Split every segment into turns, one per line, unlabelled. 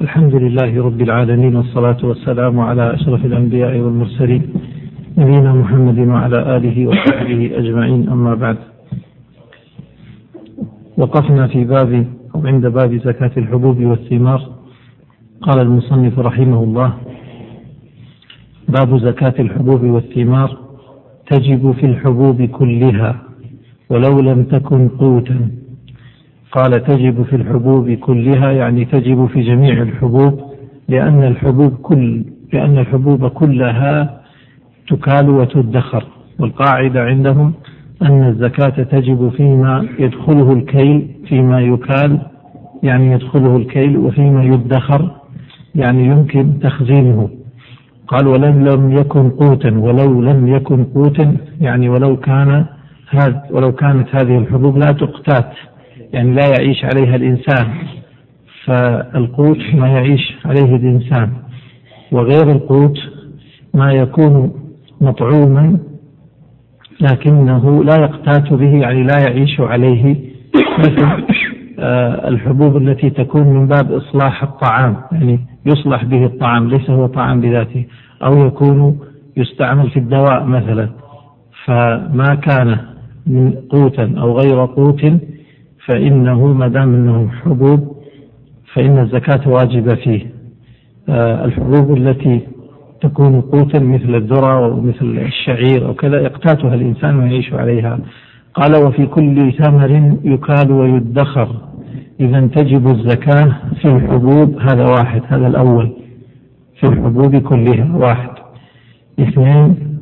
الحمد لله رب العالمين والصلاة والسلام على أشرف الأنبياء والمرسلين نبينا محمد وعلى آله وصحبه أجمعين أما بعد. وقفنا في باب أو عند باب زكاة الحبوب والثمار. قال المصنف رحمه الله باب زكاة الحبوب والثمار تجب في الحبوب كلها ولو لم تكن قوتا. قال تجب في الحبوب كلها يعني تجب في جميع الحبوب لأن الحبوب كل لأن الحبوب كلها تكال وتدخر. والقاعدة عندهم أن الزكاة تجب فيما يدخله الكيل فيما يكال يعني يدخله الكيل وفيما يدخر يعني يمكن تخزينه. قال ولم لم يكن قوتا ولو لم يكن قوتا يعني ولو كان هذا ولو كانت هذه الحبوب لا تقتات. يعني لا يعيش عليها الإنسان فالقوت ما يعيش عليه الإنسان. وغير القوت ما يكون مطعوما لكنه لا يقتات به يعني لا يعيش عليه مثل آه، الحبوب التي تكون من باب إصلاح الطعام يعني يصلح به الطعام ليس هو طعام بذاته أو يكون يستعمل في الدواء مثلا. فما كان من قوتا أو غير قوت فإنه ما دام أنه حبوب فإن الزكاة واجبة فيه. آه، الحبوب التي تكون قوتا مثل الذرة ومثل الشعير وكذا يقتاتها الإنسان ويعيش عليها. قال وفي كل ثمر يكال ويدخر. إذا تجب الزكاة في الحبوب هذا واحد هذا الأول في الحبوب كلها واحد. اثنين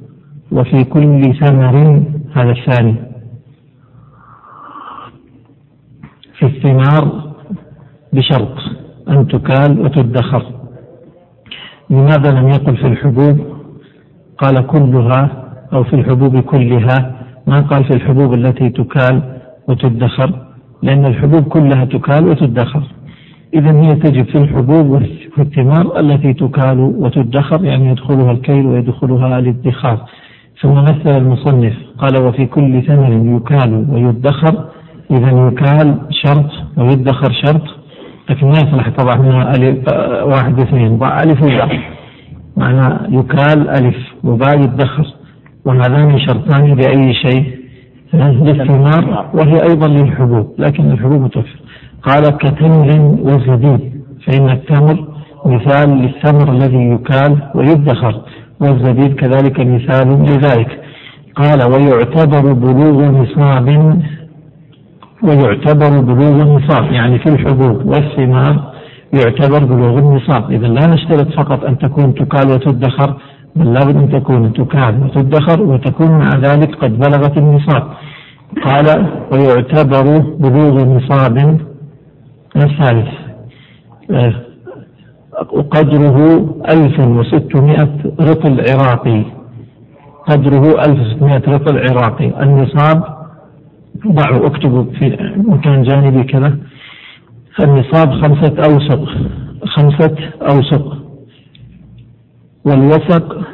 وفي كل ثمر هذا الثاني. في الثمار بشرط أن تكال وتدخر. لماذا لم يقل في الحبوب؟ قال كلها أو في الحبوب كلها. ما قال في الحبوب التي تكال وتدخر؟ لأن الحبوب كلها تكال وتدخر. إذا هي تجب في الحبوب والثمار التي تكال وتدخر يعني يدخلها الكيل ويدخلها الادخار ثم مثل المصنف قال وفي كل ثمر يكال ويدخر إذا يكال شرط ويدخر شرط لكن ما يصلح طبعا هنا ألف آه، واحد اثنين ضع ألف وباء معنى يكال ألف وباء يدخر وهذان شرطان بأي شيء. للثمار وهي أيضا للحبوب لكن الحبوب متوفر قال كتمر وزبيب فإن التمر مثال للثمر الذي يكال ويدخر والزبيب كذلك مثال لذلك. قال ويعتبر بلوغ نصاب ويعتبر بلوغ النصاب يعني في الحبوب والثمار يعتبر بلوغ النصاب. إذا لا نشترط فقط أن تكون تكال وتدخر بل لابد أن تكون تكال وتدخر وتكون مع ذلك قد بلغت النصاب. قال ويعتبر بلوغ نصاب الثالث. آه، قدره 1600 رطل عراقي. قدره 1600 رطل عراقي. النصاب ضعوا اكتبوا في مكان جانبي كذا. النصاب خمسة أوسق خمسة أوسق والوسق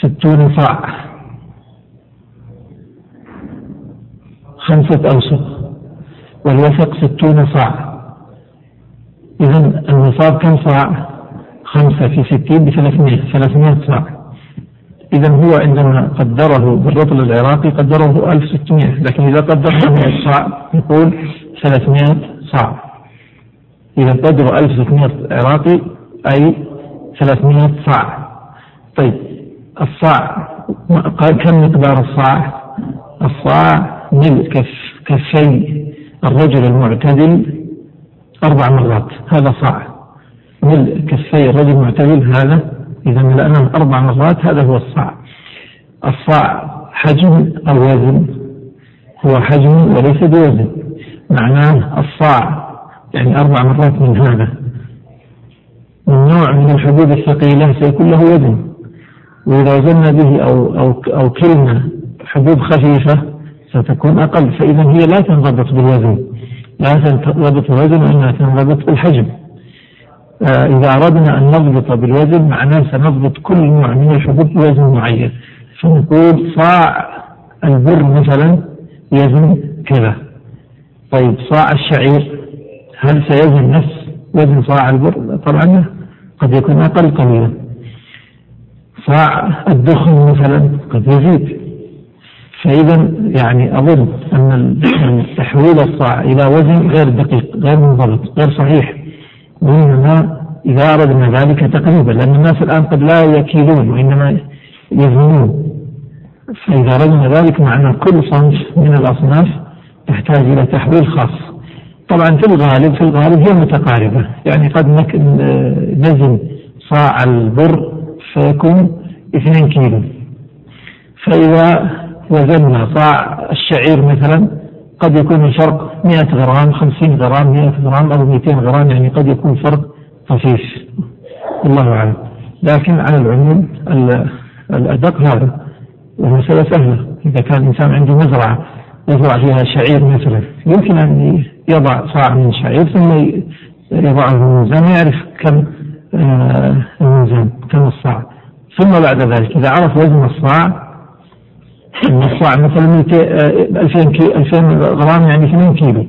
ستون صاع. خمسة أوسق والوسق ستون صاع. إذا النصاب كم صاع؟ خمسة في ستين بثلاثمائة ثلاثمائة صاع. إذا هو عندما قدره بالرطل العراقي قدره 1600 لكن إذا قدره 100 صاع يقول 300 صاع. إذا قدره 1600 عراقي أي 300 صاع. طيب الصاع كم مقدار الصاع؟ الصاع ملء كف كفي الرجل المعتدل أربع مرات هذا صاع. ملء كفي الرجل المعتدل هذا إذا ملأناه أربع مرات هذا هو الصاع. الصاع حجم أو وزن هو حجم وليس بوزن. معناه الصاع يعني أربع مرات من هذا. من نوع من الحبوب الثقيلة سيكون له وزن. وإذا وزنا به أو أو أو كلمة حبوب خفيفة ستكون أقل. فإذا هي لا تنضبط بالوزن. لا تنضبط بالوزن وإنها تنضبط بالحجم. إذا أردنا أن نضبط بالوزن معناه سنضبط كل نوع من الحبوب بوزن معين فنقول صاع البر مثلا يزن كذا. طيب صاع الشعير هل سيزن نفس وزن صاع البر؟ طبعا قد يكون أقل قليلا. صاع الدخن مثلا قد يزيد. فإذا يعني أظن أن تحويل الصاع إلى وزن غير دقيق غير منضبط غير صحيح. وإنما إذا أردنا ذلك تقريبا لأن الناس الآن قد لا يكيلون وإنما يزنون. فإذا أردنا ذلك معنى كل صنف من الأصناف تحتاج إلى تحويل خاص. طبعا في الغالب في الغالب هي متقاربة. يعني قد نزن صاع البر فيكون 2 كيلو. فإذا وزننا صاع الشعير مثلا قد يكون الفرق 100 غرام 50 غرام 100 غرام أو 200 غرام يعني قد يكون فرق طفيف الله أعلم. لكن على العموم الأدق هذا والمسألة سهلة. إذا كان الإنسان عنده مزرعة يزرع فيها شعير مثلا. يمكن أن يضع صاع من شعير ثم يضعه في الميزان يعرف كم آه، الميزان كم الصاع. ثم بعد ذلك إذا عرف وزن الصاع أن الصاع مثلا 2000 2000 غرام يعني 2 كيلو.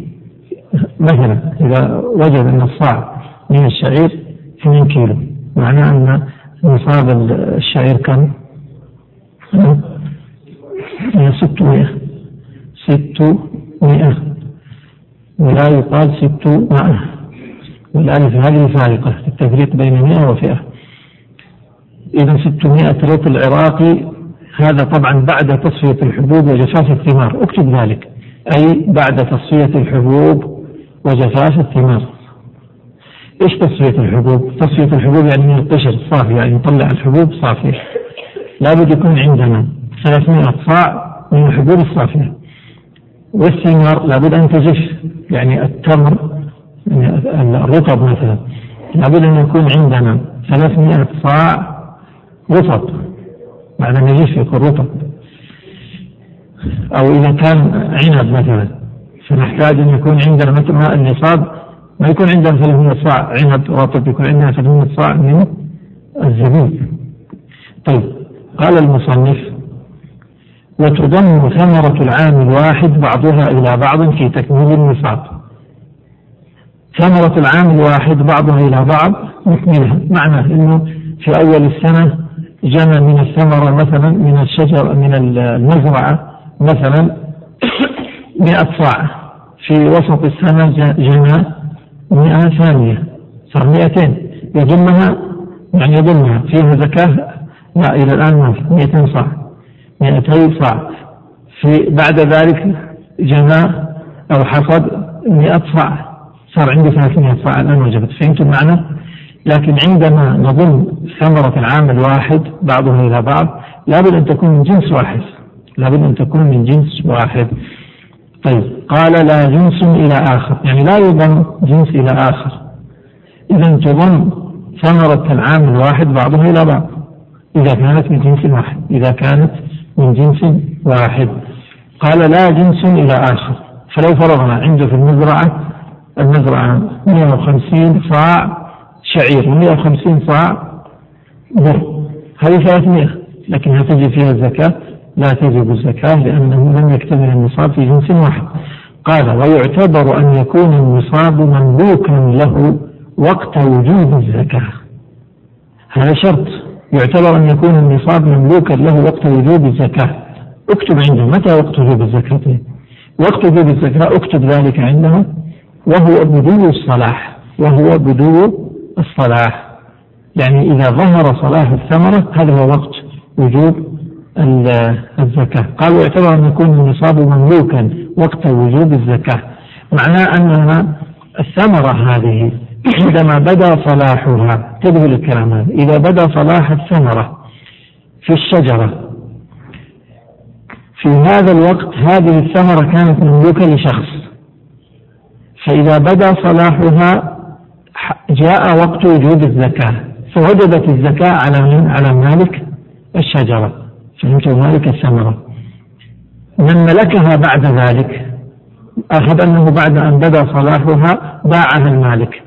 مثلا إذا وجد أن الصاع من الشعير 2 كيلو. معناه أن نصاب الشعير كم؟ 600 600 ولا يقال ست مائة والألف هذه فارقة. التفريق بين مئة وفئة. إذا 600 رطل عراقي هذا طبعا بعد تصفية الحبوب وجفاف الثمار. أكتب ذلك. أي بعد تصفية الحبوب وجفاف الثمار. إيش تصفية الحبوب؟ تصفية الحبوب يعني من القشر الصافي يعني نطلع الحبوب صافية لابد يكون عندنا 300 صاع من الحبوب الصافية. والثمار لابد أن تجف. يعني التمر يعني الرطب مثلا. لابد أن يكون عندنا 300 صاع رطب. أن يجف يكون رطب أو إذا كان عنب مثلا فنحتاج أن يكون عندنا مثل ما النصاب ما يكون عندنا 300 صاع عنب رطب يكون عندنا 300 صاع من الزبيب طيب قال المصنف وتضم ثمرة العام الواحد بعضها إلى بعض في تكميل النصاب. ثمرة العام الواحد بعضها إلى بعض مكملها معنى أنه في أول السنة جنى من الثمرة مثلا من الشجر من المزرعة مثلا مئة صاع. في وسط السنة جنى مئة ثانية صار مئتين. يضمها؟ يعني يضمها. فيها زكاة؟ لا إلى الآن ما في. 200 صاع. مئتي صاع. في بعد ذلك جمع أو حصد مئة صاع. صار عندي 300 صاع الآن وجبت. فهمتم المعنى؟ لكن عندما نضم ثمرة العام الواحد بعضها إلى بعض لابد أن تكون من جنس واحد. لابد أن تكون من جنس واحد. طيب قال لا جنس إلى آخر. يعني لا يضم جنس إلى آخر. إذا تضم ثمرة العام الواحد بعضها إلى بعض. إذا كانت من جنس واحد. إذا كانت من جنس واحد. قال لا جنس إلى آخر. فلو فرضنا عنده في المزرعة المزرعة 150 صاع شعير و150 صاع بر هذه 300 لكن هل تجب فيها الزكاة؟ لا تجب الزكاة لأنه لم يكتمل النصاب في جنس واحد. قال ويعتبر أن يكون النصاب مملوكا له وقت وجوب الزكاة. هذا شرط. يعتبر أن يكون النصاب مملوكا له وقت وجوب الزكاة. اكتب عنده. متى وقت وجوب الزكاة؟ وقت وجوب الزكاة أكتب ذلك عنده وهو بدو الصلاح وهو بدو الصلاح. يعني إذا ظهر صلاح الثمرة هذا هو وقت وجوب الزكاة. قالوا يعتبر أن يكون النصاب مملوكا وقت وجوب الزكاة. معناه أنها الثمرة هذه عندما بدا صلاحها انتبهوا للكلام هذا إذا بدا صلاح الثمرة في الشجرة في هذا الوقت هذه الثمرة كانت مملوكة لشخص. فإذا بدا صلاحها جاء وقت وجوب الزكاة. فوجبت الزكاة على من؟ على مالك الشجرة. فهمتوا مالك الثمرة. من ملكها بعد ذلك أخذ أنه بعد أن بدا صلاحها باعها المالك.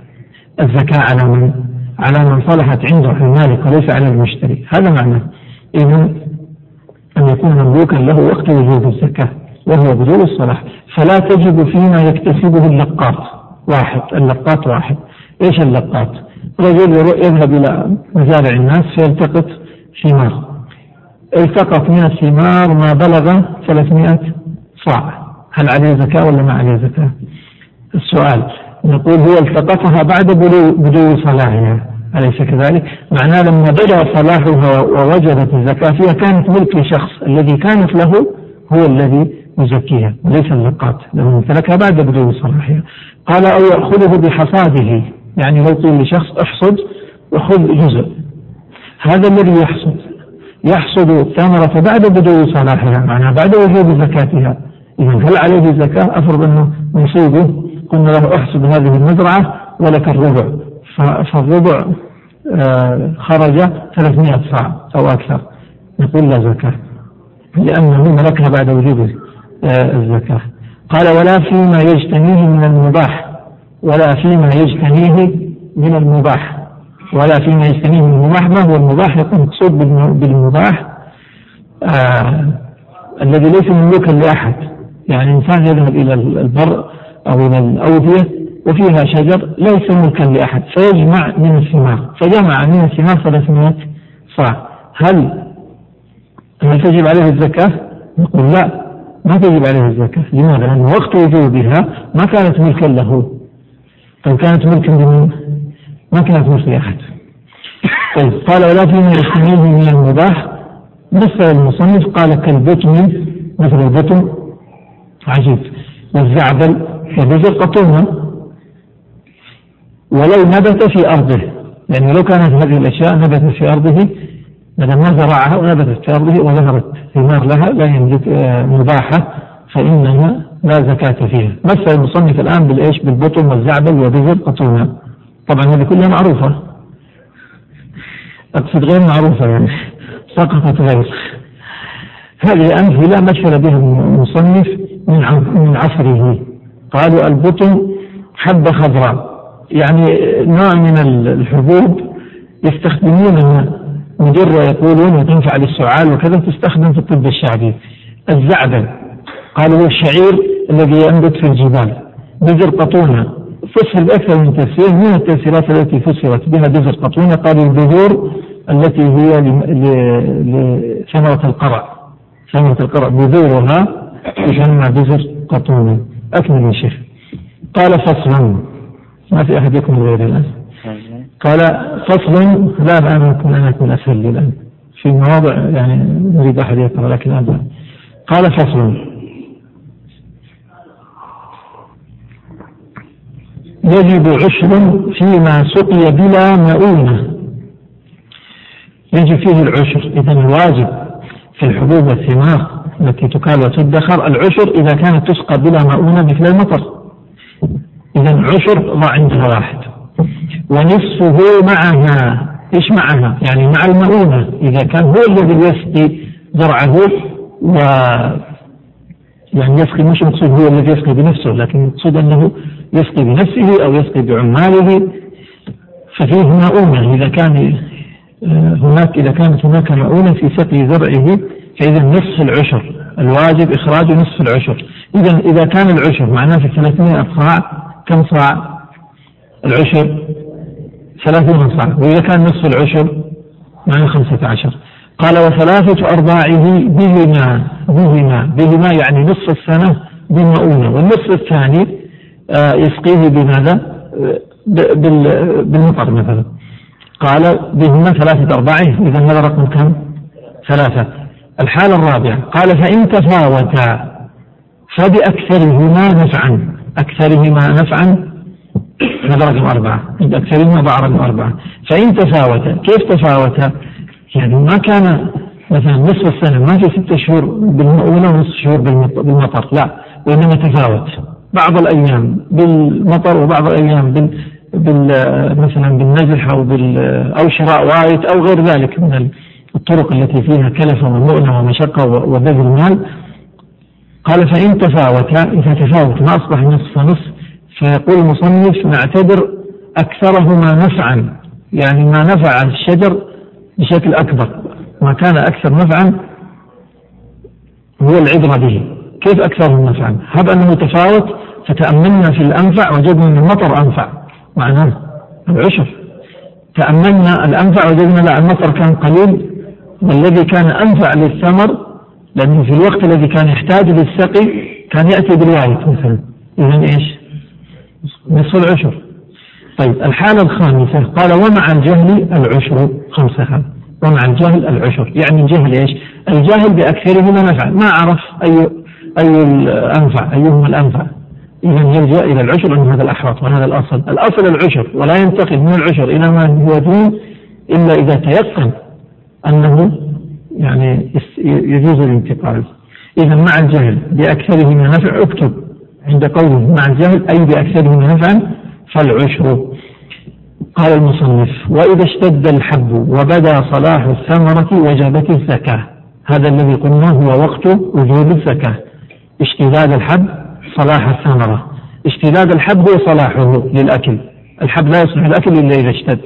الزكاة على من؟ على من صلحت عنده المالك وليس على المشتري. هذا معنى. إذا أن يكون مملوكا له وقت وجوب الزكاة وهو بدون الصلاح. فلا تجب فيما يكتسبه اللقاط. واحد. اللقاط واحد. إيش اللقاط؟ رجل يذهب إلى مزارع الناس فيلتقط ثمار. التقط من الثمار ما بلغ 300 صاع. هل عليه زكاة ولا ما عليه زكاة؟ السؤال. نقول هو التقطها بعد بدو صلاحها. أليس كذلك؟ معناه لما بدا صلاحها ووجدت الزكاة فيها كانت ملك لشخص. الذي كانت له هو الذي يزكيها. وليس اللقاط. لأنه امتلكها بعد بدو صلاحها. قال أو يأخذه بحصاده. يعني لو قيل لشخص احصد وخذ جزء. هذا الذي يحصد. يحصد الثمرة بعد بدو صلاحها معناها بعد وجود زكاتها إذا هل عليه زكاة أفرض أنه نصيبه قلنا له احصد هذه المزرعة ولك الربع. فالربع آه، خرج 300 صاع أو أكثر. نقول لا زكاة لأنه ملكها بعد وجود آه، الزكاة. قال ولا فيما يجتنيه من المباح. ولا فيما يجتنيه من المباح. ولا فيما يجتنيه من المباح ما هو المباح؟ يكون مقصود بالمباح آه الذي ليس مملوكا لأحد. يعني إنسان يذهب إلى البر أو إلى الأودية وفيها شجر ليس ملكا لأحد فيجمع من الثمار. فجمع من الثمار 300 صاع. هل هل تجب عليه الزكاة؟ نقول لا ما تجب عليه الزكاة. لماذا؟ لأن وقت وجودها ما كانت ملكا له. طيب كانت ملكا لمن؟ ما كانت ملك لأحد. طيب قال ولا فيما يستميه من المباح؟ مثل المصنف قال كالبتم مثل البتم عجيب. والزعبل وبذر قطومة ولو نبت في أرضه. يعني لو كانت هذه الأشياء نبتت في أرضه ما زرعها ونبتت في أرضه وظهرت ثمار لها لا يملك آه، مباحة فإنها لا زكاة فيها. مثل المصنف الآن بالإيش؟ بالبطن والزعبل وبذر قطومة طبعا هذه كلها معروفة. أقصد غير معروفة يعني. سقطت غير. هذه أمثلة مثل بها المصنف من من عصره. قالوا البطن حبة خضراء. يعني نوع من الحبوب يستخدمونها مجرة يقولون وتنفع للسعال وكذا تستخدم في الطب الشعبي. الزعبل قالوا هو الشعير الذي ينبت في الجبال. بذر قطونة فسر بأكثر من تفسير من التفسيرات التي فسرت بها بذر قطونة قالوا البذور التي هي لثمرة القرع. ثمرة القرع. بذورها تسمى بذر قطونة أكمل يا شيخ. قال فصلا ما في أحد يكمل غير الآن قال فصل. لا أنا أكون أنا أكون أسهل الآن. في مواضع يعني نريد أحد يقرأ لكن الآن قال فصل. يجب عشر فيما سقي بلا مؤونة يجب فيه العشر إذا الواجب في الحبوب والثمار التي تكال وتدخر العشر إذا كانت تسقى بلا مؤونة مثل المطر. إذا عشر ضع عندها واحد. ونصفه معها. إيش معها؟ يعني مع المؤونة إذا كان هو الذي يسقي زرعه و يعني يسقي مش مقصود هو الذي يسقي بنفسه لكن المقصود أنه يسقي بنفسه أو يسقي بعماله ففيه مؤونة إذا كان آه، هناك إذا كانت هناك مؤونة في سقي زرعه فإذا نصف العشر الواجب إخراج نصف العشر. إذا إذا كان العشر معناه في 300 صاع كم صاع؟ العشر ثلاثون صاع. وإذا كان نصف العشر معناه خمسة عشر. قال وثلاثة أرباعه بهما بهما بهما يعني نصف السنة بمؤونة والنصف الثاني يسقيه بماذا؟ بالمطر مثلا قال بهما ثلاثة أرباعه إذا هذا رقم كم؟ ثلاثة الحالة الرابعة قال فإن تفاوتا فبأكثرهما نفعا أكثرهما نفعا هذا رقم أربعة أكثرهما ضع رقم أربعة فإن تفاوتا كيف تفاوتا؟ يعني ما كان مثلا نصف السنة ما في ستة شهور بالمؤونة ونصف شهور بالمطر لا وإنما تفاوت بعض الأيام بالمطر وبعض الأيام بال, بال مثلا بالنزح أو بال أو شراء وايت أو غير ذلك من الطرق التي فيها كلفة ومؤنة ومشقة وبذل المال. قال فإن تفاوت إذا تفاوت ما أصبح نصف نصف فيقول المصنف نعتبر أكثرهما نفعا. يعني ما نفع الشجر بشكل أكبر ما كان أكثر نفعا هو العبرة به. كيف أكثرهم نفعا؟ هب أنه تفاوت فتأملنا في الأنفع وجدنا أن المطر أنفع. معناه العشر. تأملنا الأنفع وجدنا لا المطر كان قليل والذي كان أنفع للثمر لأنه في الوقت الذي كان يحتاج للسقي كان يأتي برواية مثلا. إذا إيش؟ نصف العشر. طيب الحالة الخامسة. قال ومع الجهل العشر خمسة. ومع الجهل العشر. يعني الجهل إيش؟ الجاهل بأكثرهما نفعا ما عرف أي أي الأنفع أيهما الأنفع. إذا يلجأ إلى العشر أن هذا الأحوط وهذا الأصل. الأصل العشر ولا ينتقل من العشر إلى ما هو دون إلا إذا تيقن أنه يعني يجوز الانتقال. إذا مع الجهل بأكثرهما نفع اكتب عند قوله مع الجهل أي بأكثرهما نفعا فالعشر. قال المصنف وإذا اشتد الحب وبدا صلاح الثمرة وجبت الزكاة. هذا الذي قلنا هو وقت وجوب الزكاة. اشتداد الحب صلاح الثمرة. اشتداد الحب هو صلاحه للأكل. الحب لا يصلح الأكل إلا إذا اشتد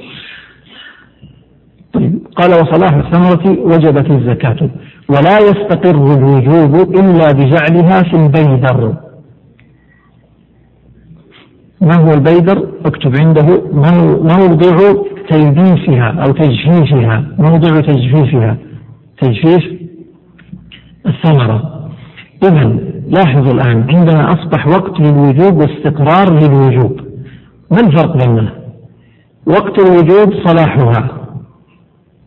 طيب قال وصلاح الثمرة وجبت الزكاة. ولا يستقر الوجوب إلا بجعلها في البيدر. ما هو البيدر؟ اكتب عنده. موضع تلبيسها أو تجفيفها. موضع تجفيفها؟ تجفيف الثمرة. إذا لاحظوا الآن عندنا أصبح وقت للوجوب واستقرار للوجوب ما الفرق بيننا؟ وقت الوجوب صلاحها.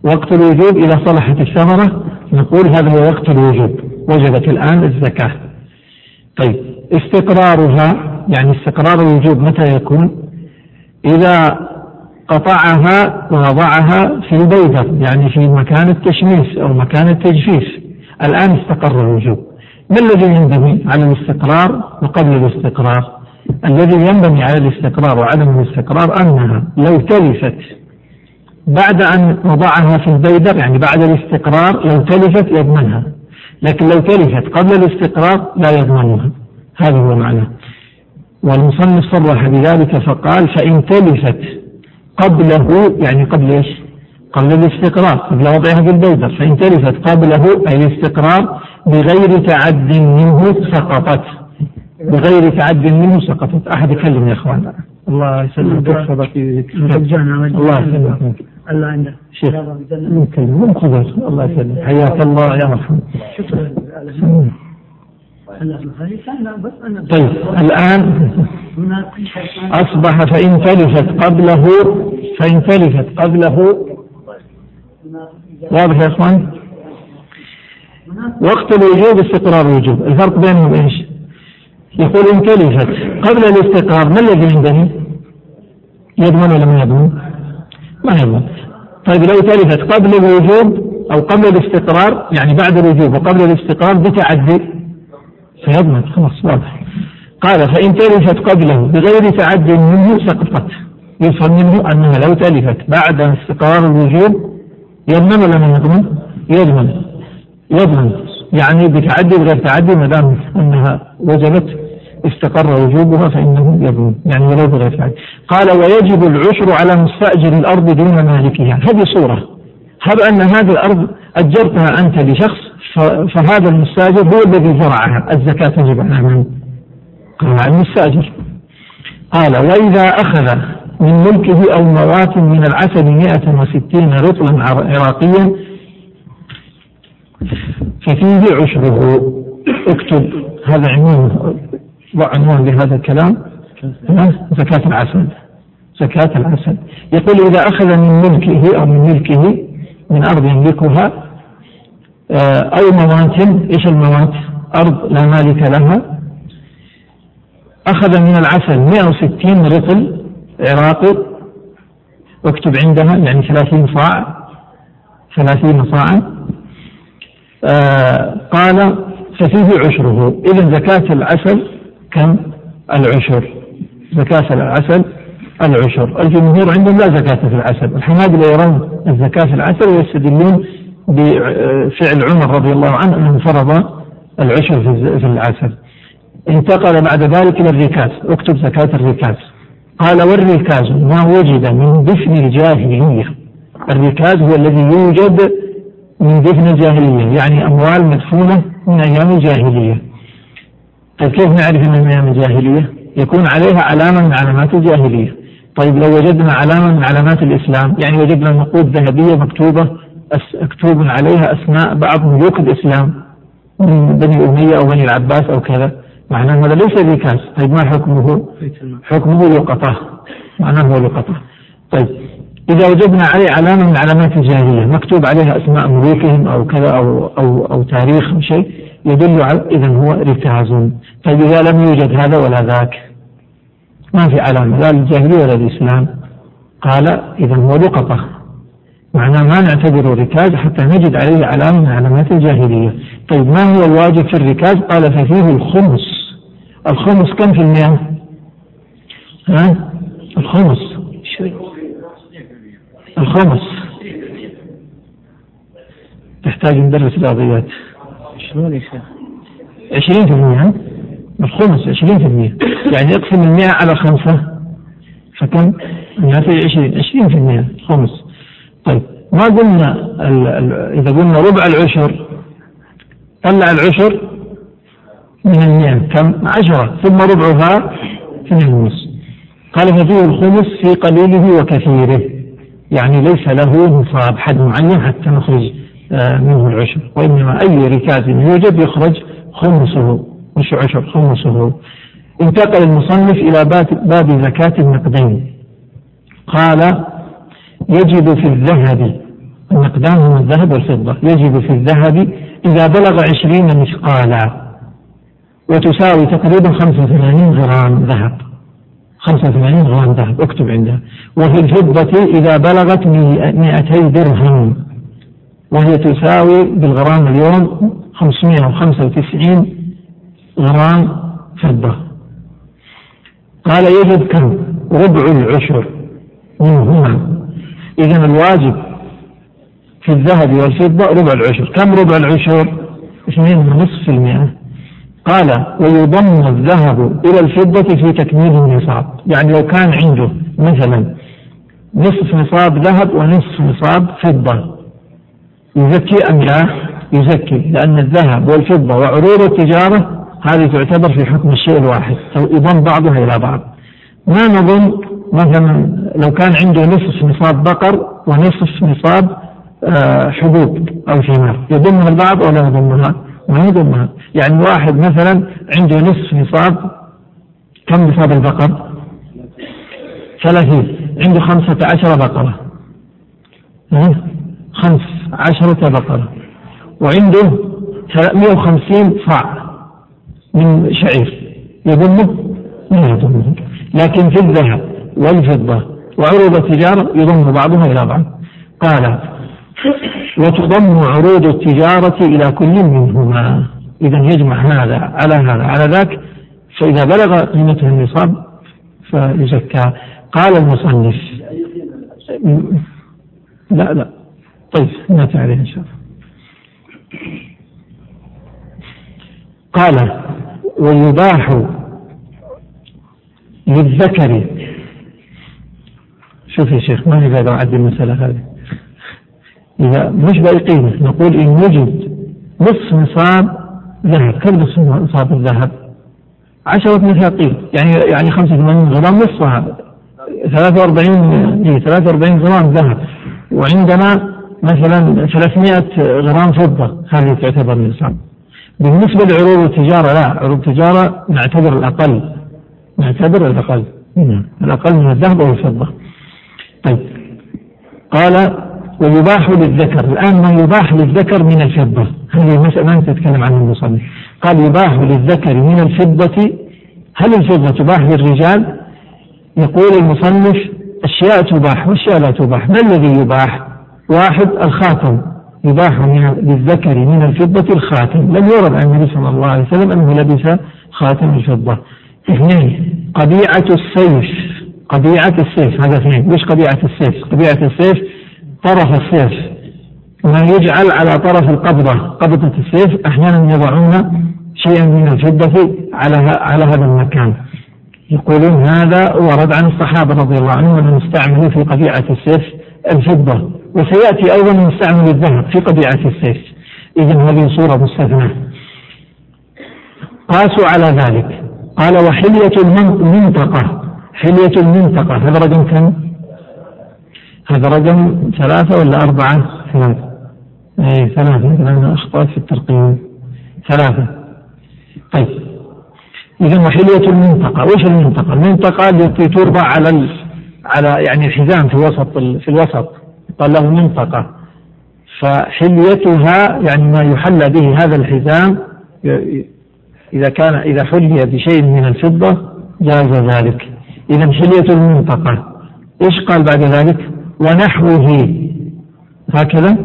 وقت الوجوب إذا صلحت الثمرة نقول هذا هو وقت الوجوب وجبت الآن الزكاة. طيب استقرارها يعني استقرار الوجوب متى يكون؟ إذا قطعها ووضعها في البيضة يعني في مكان التشميس أو مكان التجفيف. الآن استقر الوجوب. ما الذي ينبغي على الاستقرار وقبل الاستقرار؟ الذي ينبغي على الاستقرار وعدم الاستقرار أنها لو تلفت بعد أن وضعها في البيدر يعني بعد الاستقرار لو تلفت يضمنها. لكن لو تلفت قبل الاستقرار لا يضمنها. هذا هو معناه والمصنف صرح بذلك فقال فإن تلفت قبله يعني قبل إيش؟ قبل الاستقرار قبل وضعها في البيدر. فإن تلفت قبله أي الاستقرار بغير تعد منه سقطت. بغير تعد منه سقطت. أحد يكلم يا إخوان. الله يسلمك. ويحفظك الله يسلمك. الله عنده شيخ نكلم الله. يسلمك. حياك الله يا مرحبا شكرا. طيب الآن أصبح فإن تلفت قبله فإن تلفت قبله. واضح يا إخوان؟ وقت الوجوب استقرار الوجوب الفرق بينهم إيش؟ يقول إن تلفت قبل الاستقرار ما الذي ينبني يضمن ولا ما يضمن؟ ما يضمن. طيب لو تلفت قبل الوجوب أو قبل الاستقرار يعني بعد الوجوب وقبل الاستقرار بتعدي؟ فيضمن خلاص واضح. قال فإن تلفت قبله بغير تعد منه سقطت. يفهم منه أنها لو تلفت بعد استقرار الوجوب يضمن ولا ما يضمن؟ يضمن. يضمن يعني بتعدي بغير تعدي ما دام أنها وجبت استقر وجوبها فإنه يضمن يعني ولو بغير تعدي. قال ويجب العشر على مستأجر الأرض دون مالكها. هذه صورة. هب أن هذه الأرض أجرتها أنت لشخص فهذا المستأجر هو الذي زرعها. الزكاة تجب على من؟ قال المستأجر. قال وإذا أخذ من ملكه أو مواة من العسل 160 رطلا عراقيا ففيه عشره اكتب هذا عنوان عنوان لهذا الكلام. زكاة العسل. زكاة العسل. يقول إذا أخذ من ملكه أو من ملكه من أرض يملكها آه، أو موات إيش الموات أرض لا مالك لها. أخذ من العسل 160 رطل عراقي واكتب عندها يعني 30 صاع. 30 صاعا. قال ففيه عشره. إذا زكاة العسل كم؟ العشر. زكاة العسل العشر. الجمهور عندهم لا زكاة في العسل. الحنابلة يرون الزكاة في العسل ويستدلون بفعل عمر رضي الله عنه أنه فرض العشر في العسل. انتقل بعد ذلك إلى الركاز. اكتب زكاة الركاز. قال والركاز ما وجد من دفن الجاهلية. الركاز هو الذي يوجد من دفن الجاهلية يعني أموال مدفونة من أيام الجاهلية. طيب كيف نعرف أنها من أيام الجاهلية؟ يكون عليها علامة من علامات الجاهلية. طيب لو وجدنا علامة من علامات الإسلام يعني وجدنا نقود ذهبية مكتوبة مكتوب عليها أسماء بعض ملوك الإسلام من بني أمية أو بني العباس أو كذا. معناه هذا ليس ركاز طيب ما حكمه؟ حكمه لقطة. معناه هو لقطة. طيب إذا وجدنا عليه علامة من علامات الجاهلية مكتوب عليها أسماء ملوكهم أو كذا أو أو أو تاريخ شيء يدل على إذا هو ركاز طيب إذا لم يوجد هذا ولا ذاك ما في علامة لا للجاهلية ولا للإسلام. قال إذا هو لقطة. معناه ما نعتبره ركاز حتى نجد عليه علامة من علامات الجاهلية. طيب ما هو الواجب في الركاز؟ قال ففيه الخمس. الخمس كم في المئة؟ ها؟ الخمس. الخمس. تحتاج مدرس رياضيات شلون يا شيخ؟ 20% الخمس 20% يعني اقسم المئة على خمسة فكم؟ يعطي 20 20% خمس. طيب ما قلنا ال ال إذا قلنا ربع العشر طلع العشر من المئة كم؟ عشرة. ثم ربعها اثنين ونص. قال ففيه الخمس في قليله وكثيره. يعني ليس له نصاب حد معين حتى نخرج آه، منه العشر وإنما أي ركاز يوجد يخرج خمسه مش عشر خمسه. انتقل المصنف إلى باب زكاة النقدين. قال يجب في الذهب النقدان هم الذهب والفضة يجب في الذهب إذا بلغ عشرين مثقالا وتساوي تقريبا خمسة وثمانين غرام ذهب. خمسة وثمانين غرام ذهب اكتب عندها. وفي الفضة إذا بلغت مئتي درهم وهي تساوي بالغرام اليوم 595 غرام فضة. قال يجب كم؟ ربع العشر منهما إذا الواجب في الذهب والفضة ربع العشر. كم ربع العشر؟ اثنين ونصف المئة. قال ويضم الذهب إلى الفضة في تكميل النصاب. يعني لو كان عنده مثلا نصف نصاب ذهب ونصف نصاب فضة يزكي أم لا؟ يزكي لأن الذهب والفضة وعروض التجارة هذه تعتبر في حكم الشيء الواحد. يضم بعضها إلى بعض. ما نظن مثلا لو كان عنده نصف نصاب بقر ونصف نصاب آه، حبوب أو ثمار يضمها البعض ولا يضمها؟ ما يضمها يعني واحد مثلا عنده نصف نصاب كم نصاب البقر؟ ثلاثين. عنده خمسة عشر بقرة. خمس عشرة بقرة. وعنده 350 صاع من شعير. يضمه؟ لا يضمه. لكن في الذهب والفضة وعروض التجارة يضم بعضها إلى بعض. قال وتضم عروض التجارة إلى كل منهما. إذا يجمع هذا على هذا. على ذاك فإذا بلغ قيمته النصاب فيزكى. قال المصنف. لا لا. طيب نأتي عليه إن شاء الله. قال ويباح للذكر. شوف يا شيخ ما نقدر أعدي المسألة هذه؟ إذا مش باقي قيمة نقول إن وجد نصف نصاب ذهب. كم نصف نصاب الذهب؟ عشرة مثاقيل يعني يعني 85 غرام نصفها. 43 إيه 43 غرام ذهب. وعندنا مثلا 300 غرام فضة هذه تعتبر نصاب. بالنسبة لعروض التجارة لا عروض التجارة نعتبر الأقل نعتبر الأقل نعم الأقل من الذهب أو الفضة. طيب. قال ويباح للذكر. الآن ما يباح للذكر من الفضة. هذه المسألة ما تتكلم عنها المصنف. قال يباح للذكر من الفضة. هل الفضة تباح للرجال؟ يقول المصنف أشياء تباح وأشياء لا تباح. ما الذي يباح؟ واحد الخاتم. يباح للذكر من الفضة الخاتم. لم يورد عن النبي صلى الله عليه وسلم أنه لبس خاتم الفضة. اثنين قبيعة السيف. قبيعة السيف. هذا اثنين. وش قبيعة السيف. قبيعة السيف طرف السيف. ما يجعل على طرف القبضة. قبضة السيف أحيانا يضعون شيئا من الفضة على على هذا المكان. يقولون هذا ورد عن الصحابة رضي الله عنهم أنهم استعملوا في قبيعة السيف الفضة. وسيأتي أيضا مستعمل الذهب في قبيعة السيف. إذا هذه صورة مستثناة. قاسوا على ذلك. قال وحلية المنطقة حلية المنطقة. هذا رقم كم؟ هذا رقم ثلاثة ولا أربعة؟ ثلاثة. أي ثلاثة لأن أخطأت في الترقيم. ثلاثة. طيب. إذا وحلية المنطقة؟ وش المنطقة؟ المنطقة التي توضع على ال... على يعني الحزام في وسط ال... في الوسط. قال له منطقة. فحليتها يعني ما يحلى به هذا الحزام إذا كان إذا حلي بشيء من الفضة جاز ذلك. إذا حلية المنطقة. إيش قال بعد ذلك؟ ونحوه. هكذا؟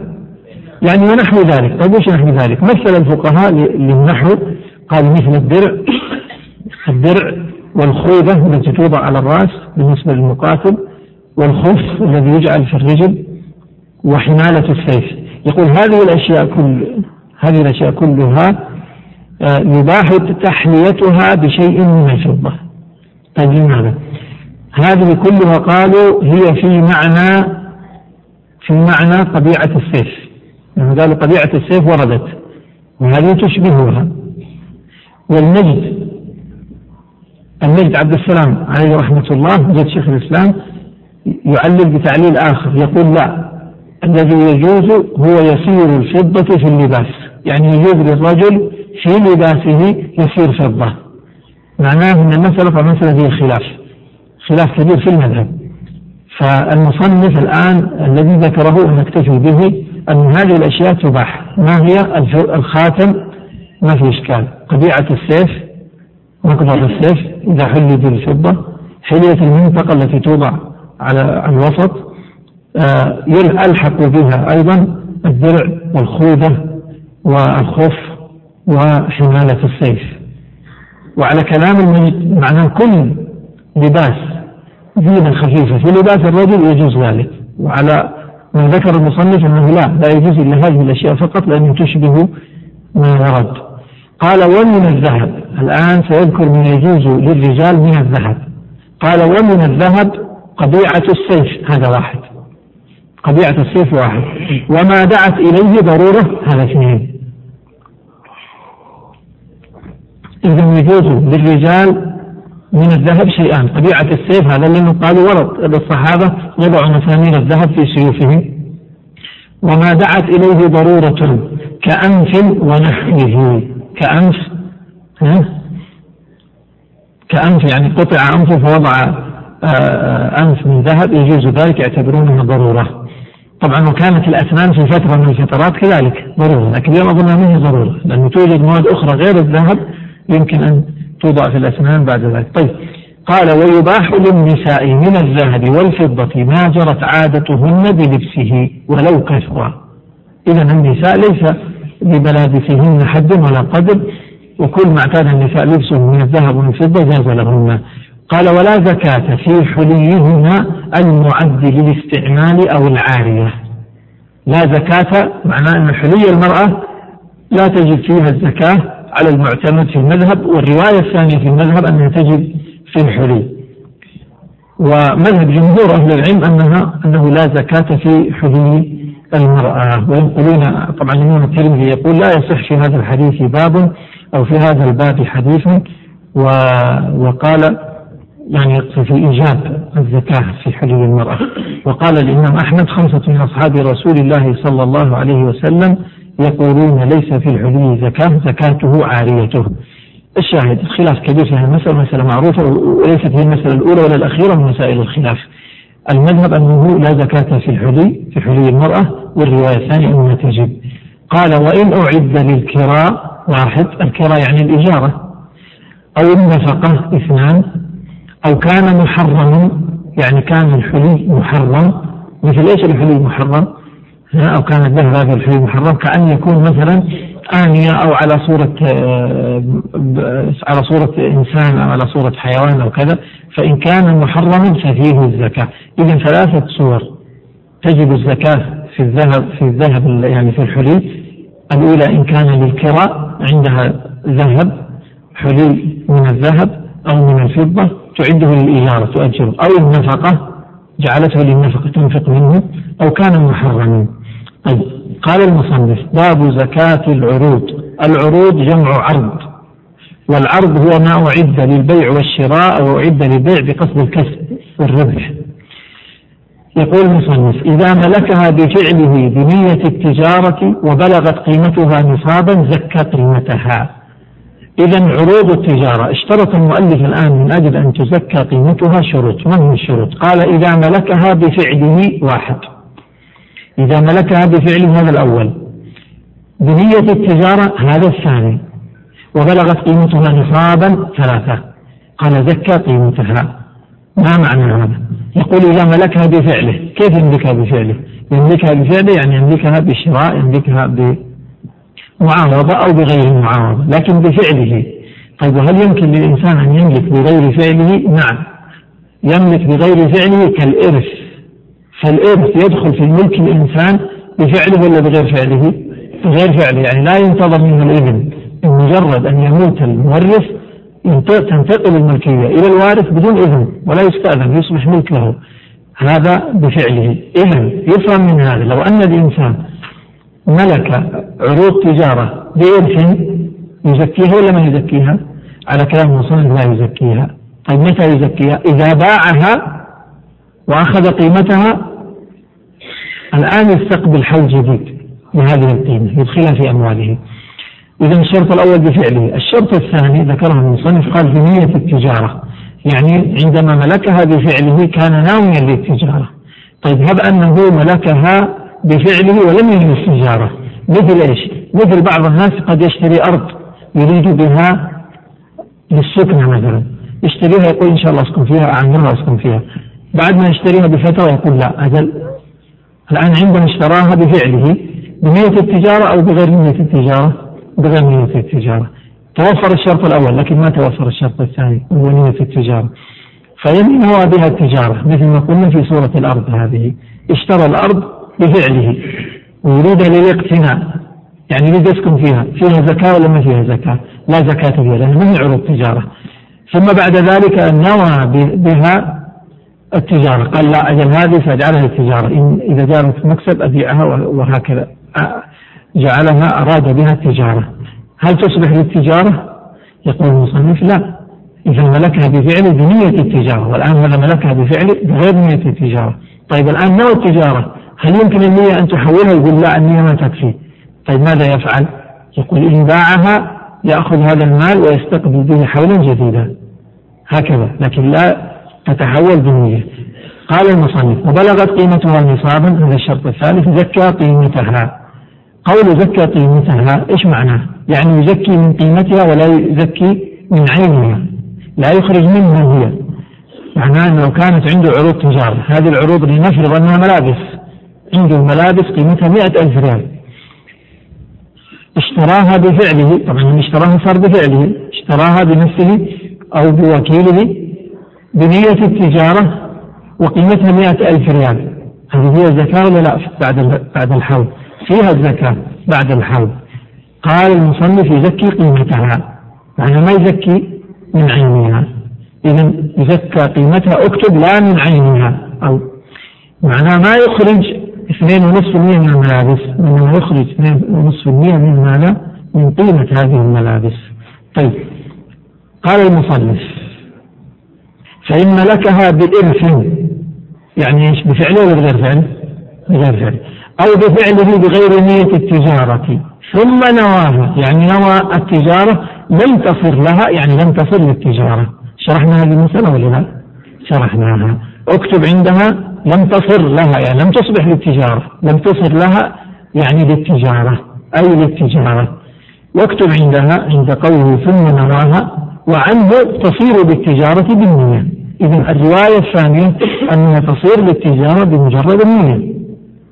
يعني ونحو ذلك. طيب إيش نحو ذلك؟ مثل الفقهاء للنحو قال مثل الدرع الدرع والخوذة التي توضع على الرأس بالنسبة للمقاتل والخف الذي يجعل في الرجل وحمالة السيف. يقول هذه الأشياء كل هذه الأشياء كلها آه، يباح تحليتها بشيء من الفضة. طيب لماذا؟ هذه كلها قالوا هي في معنى في معنى طبيعة السيف. يعني قالوا طبيعة السيف وردت. وهذه تشبهها. والمجد. المجد عبد السلام عليه رحمة الله جد شيخ الإسلام يعلل بتعليل آخر. يقول لا. الذي يجوز هو يسير الفضة في اللباس. يعني يجوز للرجل في لباسه يسير فضة. معناه أن المسألة طبعا مسألة فيها خلاف. خلاف كبير في المذهب. فالمصنف الآن الذي ذكره ونكتفي به أن هذه الأشياء تباح. ما هي؟ الخاتم ما في إشكال. طبيعة السيف مقدر السيف إذا حلي بالفضة حلية المنطقة التي توضع على الوسط آه، يلحق بها أيضا الدرع والخوذة والخف وحمالة السيف. وعلى كلام المجد معناه كل لباس زينة خفيفة في لباس الرجل يجوز ذلك. وعلى ما ذكر المصنف أنه لا لا يجوز إلا هذه الأشياء فقط لأنه تشبه ما ورد. قال ومن الذهب. الآن سيذكر ما يجوز للرجال من الذهب. قال ومن الذهب قبيعة السيف. هذا واحد. قبيعة السيف واحد. وما دعت إليه ضرورة. هذا اثنين. إذا يجوز للرجال من الذهب شيئان طبيعة السيف هذا اللي قالوا ورد. الصحابة يضع مسامير الذهب في سيوفهم. وما دعت إليه ضرورة كأنف ونحوه. كأنف ها؟ كأنف يعني قطع أنفه فوضع آه، أنف من ذهب. يجوز ذلك يعتبرونه ضرورة. طبعا وكانت الأسنان في فترة من الفترات كذلك ضرورة لكن اليوم أظنها ما هي ضرورة لأنه توجد مواد أخرى غير الذهب يمكن أن توضع في الأسنان بعد ذلك. طيب. قال ويباح للنساء من الذهب والفضة ما جرت عادتهن بلبسه ولو كثر إذا النساء ليس لملابسهن حد ولا قدر وكل ما اعتاد النساء لبسه من الذهب والفضة جاز لهن. قال ولا زكاة في حليهما المعد للاستعمال أو العارية. لا زكاة معناه أن حلي المرأة لا تجد فيها الزكاة على المعتمد في المذهب والرواية الثانية في المذهب أنها تجد في الحلي ومذهب جمهور أهل العلم أنها أنه لا زكاة في حلي المرأة. وينقلون طبعا الإمام الترمذي يقول لا يصح في هذا الحديث باب أو في هذا الباب حديث وقال يعني يقصد في إيجاب الزكاة في حلي المرأة. وقال الإمام أحمد خمسة من أصحاب رسول الله صلى الله عليه وسلم يقولون ليس في الحلي زكاة زكاته عاريته الشاهد الخلاف كبير في هذه المسألة مسألة معروفة وليست هي المسألة الأولى ولا الأخيرة من مسائل الخلاف. المذهب أنه لا زكاة في الحلي في حلي المرأة والرواية الثانية أنها تجب. قال وإن أعد للكراء واحد الكراء يعني الإجارة. أو النفقة اثنان. أو كان محرما يعني كان الحلي محرم مثل إيش الحلي المحرم؟ أو كان الذهب هذا الحلي محرم كأن يكون مثلا آنية أو على صورة آه، على صورة إنسان أو على صورة حيوان أو كذا فإن كان محرما ففيه الزكاة. إذا ثلاثة صور تجب الزكاة في الذهب في الذهب يعني في الحلي. الأولى إن كان للكراء عندها ذهب حلي من الذهب أو من الفضة تعده للإجارة تؤجره. أو النفقة جعلته للنفقة تنفق منه أو كان محرما. طيب قال المصنف باب زكاة العروض. العروض جمع عرض والعرض هو ما أعد للبيع والشراء أو أعد للبيع بقصد الكسب والربح. يقول المصنف إذا ملكها بفعله بنية التجارة وبلغت قيمتها نصابا زكى قيمتها. إذا عروض التجارة اشترط المؤلف الآن من أجل أن تزكى قيمتها شروط. ما هي الشروط؟ قال إذا ملكها بفعله واحد. إذا ملكها بفعله هذا الأول. بنية التجارة هذا الثاني. وبلغت قيمتها نصابا ثلاثة. قال زكى قيمتها. ما معنى هذا؟ يقول إذا ملكها بفعله. كيف يملكها بفعله؟ يملكها بفعله يعني يملكها بشراء يملكها بمعاوضة أو بغير معاوضة لكن بفعله. طيب وهل يمكن للإنسان أن يملك بغير فعله؟ نعم. يملك بغير فعله كالإرث. فالإرث يدخل في ملك الإنسان بفعله ولا بغير فعله؟ بغير فعله يعني لا ينتظر منه الإذن بمجرد أن يموت المورث تنتقل الملكية إلى الوارث بدون إذن ولا يستأذن يصبح ملك له. هذا بفعله. إذا يفهم من هذا. لو أن الإنسان ملك عروض تجارة بإرث يزكيها ولا ما يزكيها؟ على كلام المصنف لا يزكيها. طيب متى يزكيها؟ إذا باعها وأخذ قيمتها. الآن يستقبل حول جديد بهذه القيمة يدخلها في أمواله. إذا الشرط الأول بفعله. الشرط الثاني ذكره المصنف قال في نية التجارة. يعني عندما ملكها بفعله كان ناويا للتجارة. طيب هب أنه ملكها بفعله ولم ينوي التجارة. مثل إيش؟ مثل بعض الناس قد يشتري أرض يريد بها للسكنة مثلا. يشتريها يقول إن شاء الله أسكن فيها أعمرها أسكن فيها. بعد ما يشتريها بفترة يقول لا أجل الآن عندما اشتراها بفعله بنية التجارة أو بغير نية التجارة؟ بغير نية التجارة. توفر الشرط الأول لكن ما توفر الشرط الثاني؟ وهو نية التجارة. نوى بها التجارة مثل ما قلنا في سورة الأرض هذه. اشترى الأرض بفعله. ويريد للاقتناء يعني يريد يسكن فيها. فيها زكاة ولا ما فيها زكاة؟ لا زكاة فيها لأنها ما هي عروض تجارة. ثم بعد ذلك نوى بها التجارة. قال لا أجل هذه سأجعلها التجارة. إن إذا جارت مكسب أبيعها وهكذا. جعلها أراد بها التجارة. هل تصبح للتجارة؟ يقول المصنف لا. إذا ملكها بفعل بنية التجارة والآن هذا ملكها بفعل؟ بغير نية التجارة. طيب الآن نوع التجارة؟ هل يمكن النية أن تحولها؟ يقول لا النية ما تكفي. طيب ماذا يفعل؟ يقول إن باعها يأخذ هذا المال ويستقبل به حولا جديدا. هكذا. لكن لا تتحول بنية. قال المصنف وبلغت قيمتها نصابا هذا الشرط الثالث زكى قيمتها. قول زكى قيمتها إيش معناه؟ يعني يزكي من قيمتها ولا يزكي من عينها. لا يخرج منها هي. معناه إنه كانت عنده عروض تجارة هذه العروض لنفرض أنها ملابس. عنده ملابس قيمتها مئة ألف ريال. اشتراها بفعله طبعا اشتراها صار بفعله اشتراها بنفسه أو بوكيله بنية التجارة وقيمتها مئة ألف ريال. هذه هي الزكاة ولا لا بعد بعد الحول فيها الزكاة بعد الحول قال المصنف يزكي قيمتها. معنى ما يزكي؟ من عينها. إذا يزكى قيمتها اكتب لا من عينها. أو معناه ما يخرج؟ اثنين ونصف المية من الملابس. إنما يخرج اثنين ونصف المية من ماذا؟ من قيمة هذه الملابس. طيب. قال المصنف فإن ملكها بإرث يعني إيش؟ بفعله ولا بغير فعل؟ بغير فعل. أو بفعله بغير نية التجارة. ثم نواها. يعني نوى التجارة لم تصر لها يعني لم تصر للتجارة. شرحنا هذه المسألة ولا لا؟ شرحناها. اكتب عندها لم تصر لها يعني لم تصبح للتجارة. لم تصر لها يعني للتجارة. أي للتجارة. واكتب عندها عند قوله ثم نواها وعنه تصير بالتجارة بالنية. إذا الرواية الثانية أنها تصير للتجارة بمجرد النية.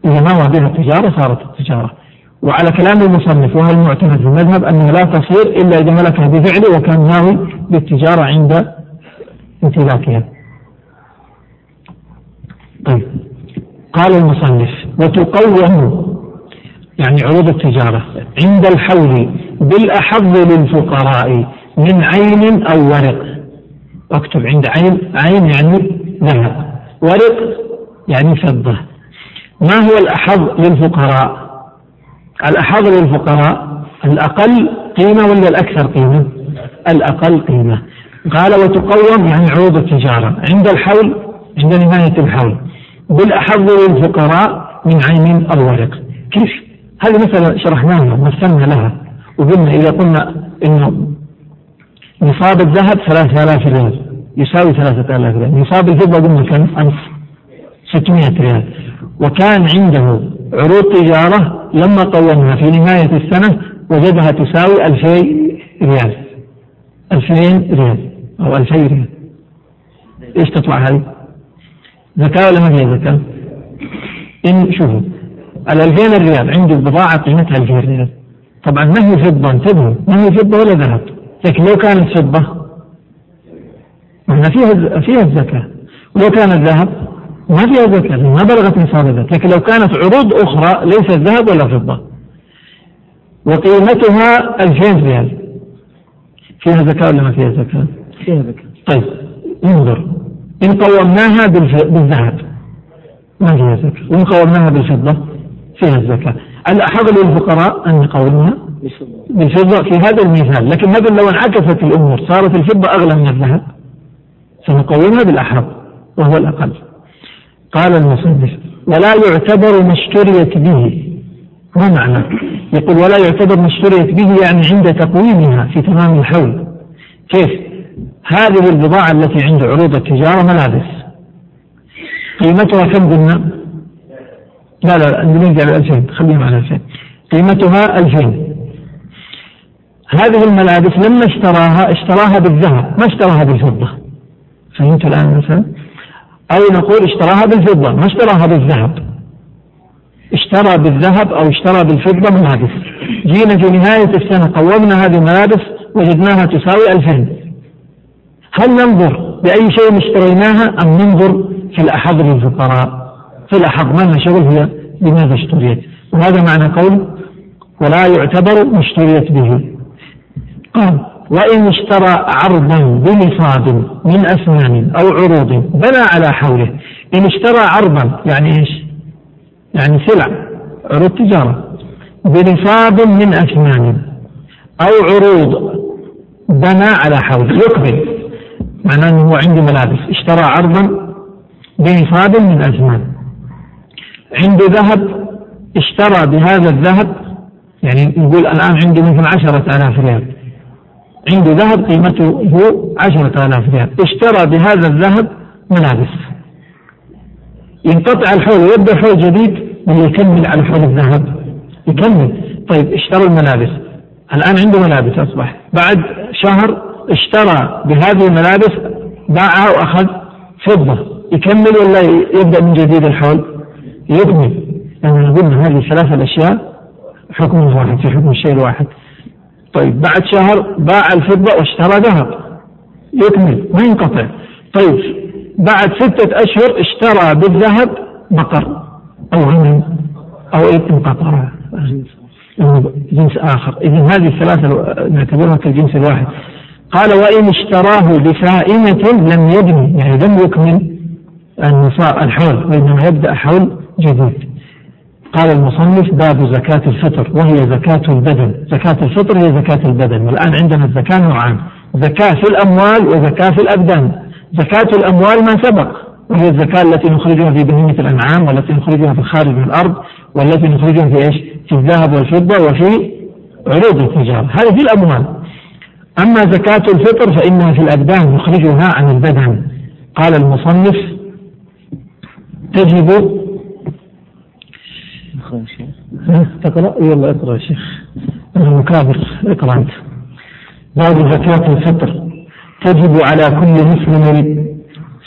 إذا نوى بها التجارة صارت التجارة. وعلى كلام المصنف وهو المعتمد في المذهب أنها لا تصير إلا إذا ملكها بفعله وكان ناوي بالتجارة عند امتلاكها. طيب. قال المصنف وتقوم يعني عروض التجارة عند الحول بالأحظ للفقراء من عين أو ورق. أكتب عند عين عين يعني ذهب ورق يعني فضة. ما هو الأحظ للفقراء؟ الأحظ للفقراء الأقل قيمة ولا الأكثر قيمة؟ الأقل قيمة. قال وتقوم يعني عروض التجارة. عند الحول عند نهاية الحول. بالأحظ للفقراء من عين أو ورق كيف؟ هذه مسألة شرحناها مثلنا لها وقلنا إذا قلنا إنه نصاب الذهب ثلاثة آلاف ريال. يساوي ثلاثة آلاف ريال. نصاب الفضة قلنا كم؟ ألف ستمائة ريال. وكان عنده عروض تجارة لما قومها في نهاية السنة وجدها تساوي ألفي ريال. ألفين ريال. أو ألفي ريال. إيش تطلع هذه؟ زكاة ولا ما فيها زكاة؟ إن شوفوا الألفين الريال عنده بضاعة قيمتها ألفين ريال. طبعا ما هي فضة انتبهوا. ما هي فضة ولا ذهب. لكن لو كانت فضة معنى فيها فيها الزكاة. ولو كانت ذهب ما فيها زكاة ما بلغت نصاب الذهب لكن لو كانت عروض أخرى ليست ذهب ولا فضة. وقيمتها 2000 ريال. فيها زكاة ولا ما فيها زكاة؟
فيها زكاة.
طيب انظر. إن قومناها بالذهب ما فيها زكاة. وإن قومناها بالفضة فيها الزكاة الأحظ للفقراء أن نقومها بالفضة في هذا المثال. لكن مثلا لو انعكست الأمور صارت الفضة أغلى من الذهب سنقومها بالأحظ وهو الأقل. قال المصنف ولا يعتبر ما اشتريت به. ما معنى؟ يقول ولا يعتبر ما اشتريت به يعني عند تقويمها في تمام الحول. كيف؟ هذه البضاعة التي عند عروض التجارة ملابس. قيمتها كم قلنا؟ لا لا نرجع ل 2000 خليهم على 2000 قيمتها 2000 هذه الملابس لما اشتراها اشتراها بالذهب ما اشتراها بالفضة. فهمت الآن مثلا؟ أو نقول اشتراها بالفضة ما اشتراها بالذهب. اشترى بالذهب أو اشترى بالفضة ملابس. جينا في نهاية السنة قومنا هذه الملابس وجدناها تساوي ألفين. هل ننظر بأي شيء اشتريناها أم ننظر في الأحظ للفقراء؟ في الأحظ ما لنا شغل هي؟ لماذا اشتريت؟ وهذا معنى قول ولا يعتبر ما اشتريت به. قال وإن اشترى عرضا بنصاب من أثمان أو عروض بنى على حوله. إن اشترى عرضا يعني إيش؟ يعني سلع عروض تجارة. بنصاب من أثمان أو عروض بنى على حوله يقبل. معناه أنه هو عنده ملابس. اشترى عرضا بنصاب من أثمان عنده ذهب اشترى بهذا الذهب يعني نقول الآن عنده مثل عشرة آلاف ريال. عنده ذهب قيمته عشرة آلاف ريال. اشترى بهذا الذهب ملابس ينقطع الحول ويبدأ حول جديد ولا يكمل على حول الذهب. يكمل. طيب اشترى الملابس الآن عنده ملابس أصبح. بعد شهر اشترى بهذه الملابس باعها وأخذ فضة. يكمل ولا يبدأ من جديد الحول؟ يكمل. لأن قلنا هذه ثلاثة الأشياء حكم واحد في حكم الشيء الواحد. طيب بعد شهر باع الفضة واشترى ذهب. يكمل ما ينقطع. طيب بعد ستة أشهر اشترى بالذهب بقر أو غنم أو انقطع. جنس آخر. إذا هذه الثلاثة نعتبرها كالجنس الواحد قال وإن اشتراه بفائنة لم يبني يعني لم يكمل النصاب الحول وإنما يبدأ حول جديد. قال المصنف باب زكاة الفطر وهي زكاة البدن. زكاة الفطر هي زكاة البدن. والآن عندنا الزكاة نوعان. زكاة في الأموال وزكاة في الأبدان. زكاة الأموال ما سبق وهي الزكاة التي نخرجها في بهيمة الأنعام والتي نخرجها في الخارج من الأرض والتي نخرجها في إيش؟ في الذهب والفضة وفي عروض التجارة. هذه في الأموال. أما زكاة الفطر فإنها في الأبدان نخرجها عن البدن. قال المصنف تجب تقرأ يلا اقرأ يا شيخ. أنا مكابر اقرأ أنت. باب زكاة الفطر. تجب على كل مسلم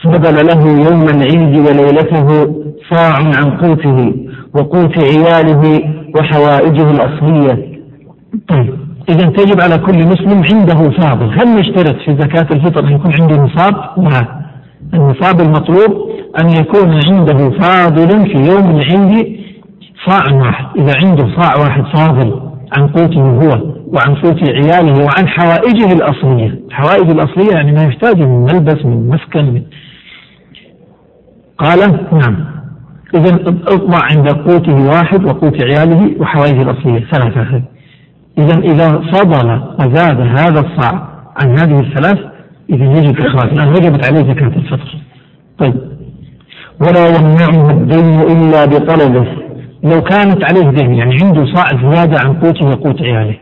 فضل له يوم العيد وليلته صاع عن قوته وقوت عياله وحوائجه الأصلية. طيب إذا تجب على كل مسلم عنده فاضل هل نشترط في زكاة الفطر أن يكون عنده نصاب؟ لا. النصاب المطلوب أن يكون عنده فاضل في يوم العيد صاع واحد. إذا عنده صاع واحد فاضل عن قوته هو وعن قوت عياله وعن حوائجه الأصلية. الحوائج الأصلية يعني ما يحتاجه من ملبس من مسكن من قال نعم. إذا اطبع عند قوته واحد وقوت عياله وحوائجه الأصلية. ثلاثة. إذا إذا فضل وزاد هذا الصاع عن هذه الثلاث إذا يجب إخراج لأن وجبت عليه زكاة الفطر. طيب.
ولا يمنعه الدين إلا بطلبه.
لو كانت عليه دين يعني عنده صاع زيادة عن قوته وقوت عياله.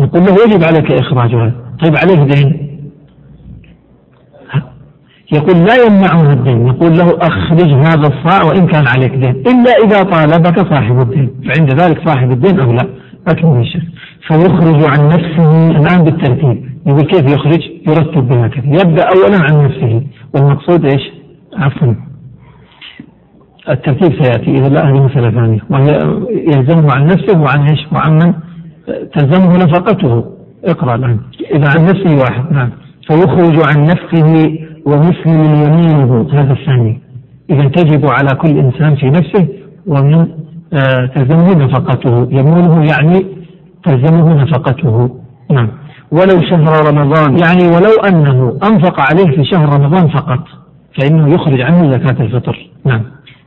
نقول له يجب عليك إخراجها طيب عليه دين يقول لا يمنعه الدين يقول له أخرج هذا الصاع وإن كان عليك دين إلا إذا طالبك صاحب الدين فعند ذلك صاحب الدين لا؟ أكمل الشيخ فيخرج عن نفسه الآن بالترتيب. يقول كيف يخرج؟ يرتب بهكذا. يبدأ أولا عن نفسه. والمقصود إيش؟ عفوا. الترتيب سيأتي إذا لا هذه مسألة ثانية وهي يلزمه عن نفسه وعن إيش؟ وعن من؟ تلزمه نفقته. اقرأ الآن. إذا عن نفسه واحد نعم.
فيخرج عن نفسه ومسلم يمينه
هذا الثاني. إذا تجب على كل إنسان في نفسه ومن آه تلزمه نفقته. يمينه يعني تلزمه نفقته. نعم.
ولو شهر رمضان
يعني ولو أنه أنفق عليه في شهر رمضان فقط فإنه يخرج عنه زكاة الفطر. نعم.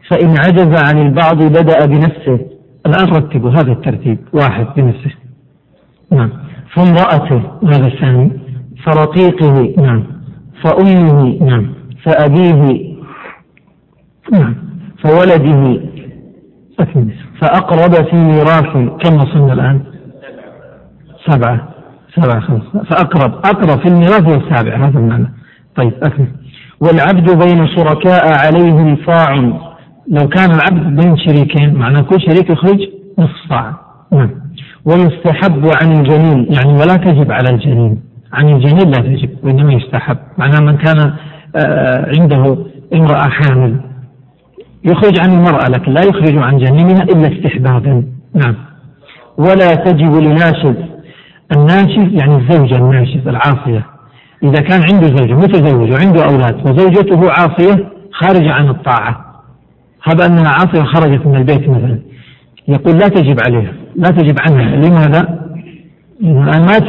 فإن عجز عن البعض بدأ بنفسه.
الآن رتبوا هذا الترتيب. واحد بنفسه.
نعم. فامرأته
هذا الثاني.
فرقيقه
نعم.
فأمه
نعم.
فأبيه
نعم.
فولده. فأقرب في ميراث
كم وصلنا الآن؟ سبعة. سبعة خمسة. فأقرب. أقرب في الميراث السابع. هذا المعنى. طيب أكمل.
والعبد بين شركاء عليهم صاع.
لو كان العبد بين شريكين معناه كل شريك يخرج نصف صاع
نعم. ويستحب عن الجنين
يعني ولا تجب على الجنين. عن الجنين لا تجب وإنما يستحب. معناه من كان آه، عنده امرأة حامل يخرج عن المرأة لكن لا يخرج عن جنينها إلا استحبابا. نعم.
ولا تجب لناشز
الناشز يعني الزوجة الناشز العاصية. إذا كان عنده زوجة متزوج وعنده أولاد وزوجته عاصية خارجة عن الطاعة. هذا أنها عاصية خرجت من البيت مثلا. يقول لا تجب عليها لا تجب عنها. لماذا؟ ما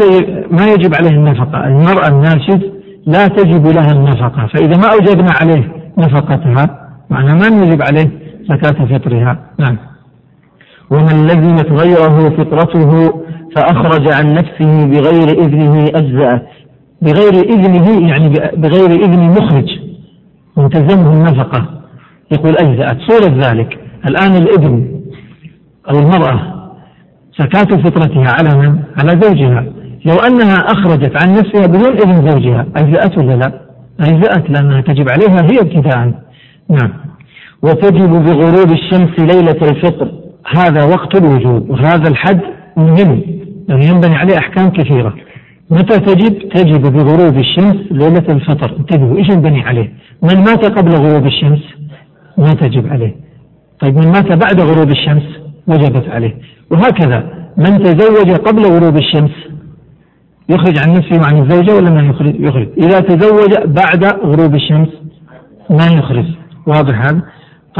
ما يجب عليه النفقة. المرأة الناشز لا تجب لها النفقة. فإذا ما أوجبنا عليه نفقتها معنى ما نجب عليه زكاة فطرها. نعم.
ومن لزمت غيره فطرته فأخرج عن نفسه بغير إذنه أجزأت
بغير إذنه يعني بغير إذن مخرج. من تلزمه النفقة. يقول أجزأت صورة ذلك. الآن الابن أو المرأة زكاة فطرتها على من؟ على زوجها. لو أنها أخرجت عن نفسها بدون إذن زوجها أجزأت ولا لا؟ أجزأت لأنها تجب عليها هي ابتداء. نعم.
وتجب بغروب الشمس ليلة الفطر.
هذا وقت الوجوب وهذا الحد مهم لأنه ينبني عليه أحكام كثيرة. متى تجب؟ تجب بغروب الشمس ليلة الفطر. انتبهوا إيش ينبني عليه؟ من مات قبل غروب الشمس؟ ما تجب عليه طيب من مات بعد غروب الشمس وجبت عليه وهكذا من تزوج قبل غروب الشمس يخرج عن نفسه وعن الزوجة ولا ما يخرج؟ يخرج إذا تزوج بعد غروب الشمس ما يخرج واضح هذا؟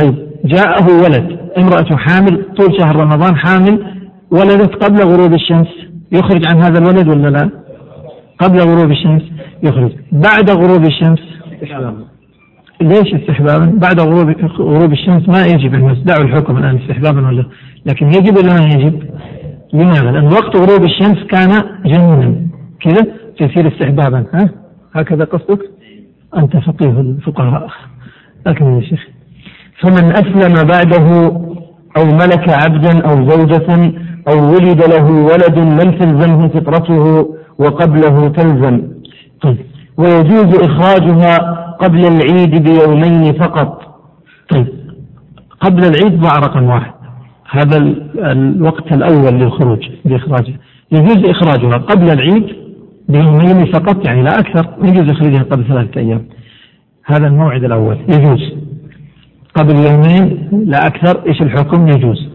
طيب جاءه ولد امرأة حامل طول شهر رمضان حامل ولدت قبل غروب الشمس يخرج عن هذا الولد ولا لا؟ قبل غروب الشمس يخرج بعد غروب الشمس ليش استحبابا؟ بعد غروب غروب الشمس ما يجب الناس دعوا الحكم الآن استحبابا ولا لكن يجب ولا ما يجب؟ لماذا؟ لأن وقت غروب الشمس كان جنونا كذا فيصير استحبابا ها؟ هكذا قصدك؟ أنت فقيه الفقهاء اكمل يا شيخ
فمن أسلم بعده أو ملك عبدا أو زوجة أو ولد له ولد لم تلزمه فطرته وقبله تلزم
طيب
ويجوز إخراجها قبل العيد بيومين فقط.
طيب قبل العيد ضع رقم واحد. هذا الوقت الأول للخروج لإخراجها يجوز إخراجها قبل العيد بيومين فقط يعني لا أكثر يجوز إخراجها قبل ثلاثة أيام. هذا الموعد الأول. يجوز. قبل يومين لا أكثر إيش الحكم؟ يجوز.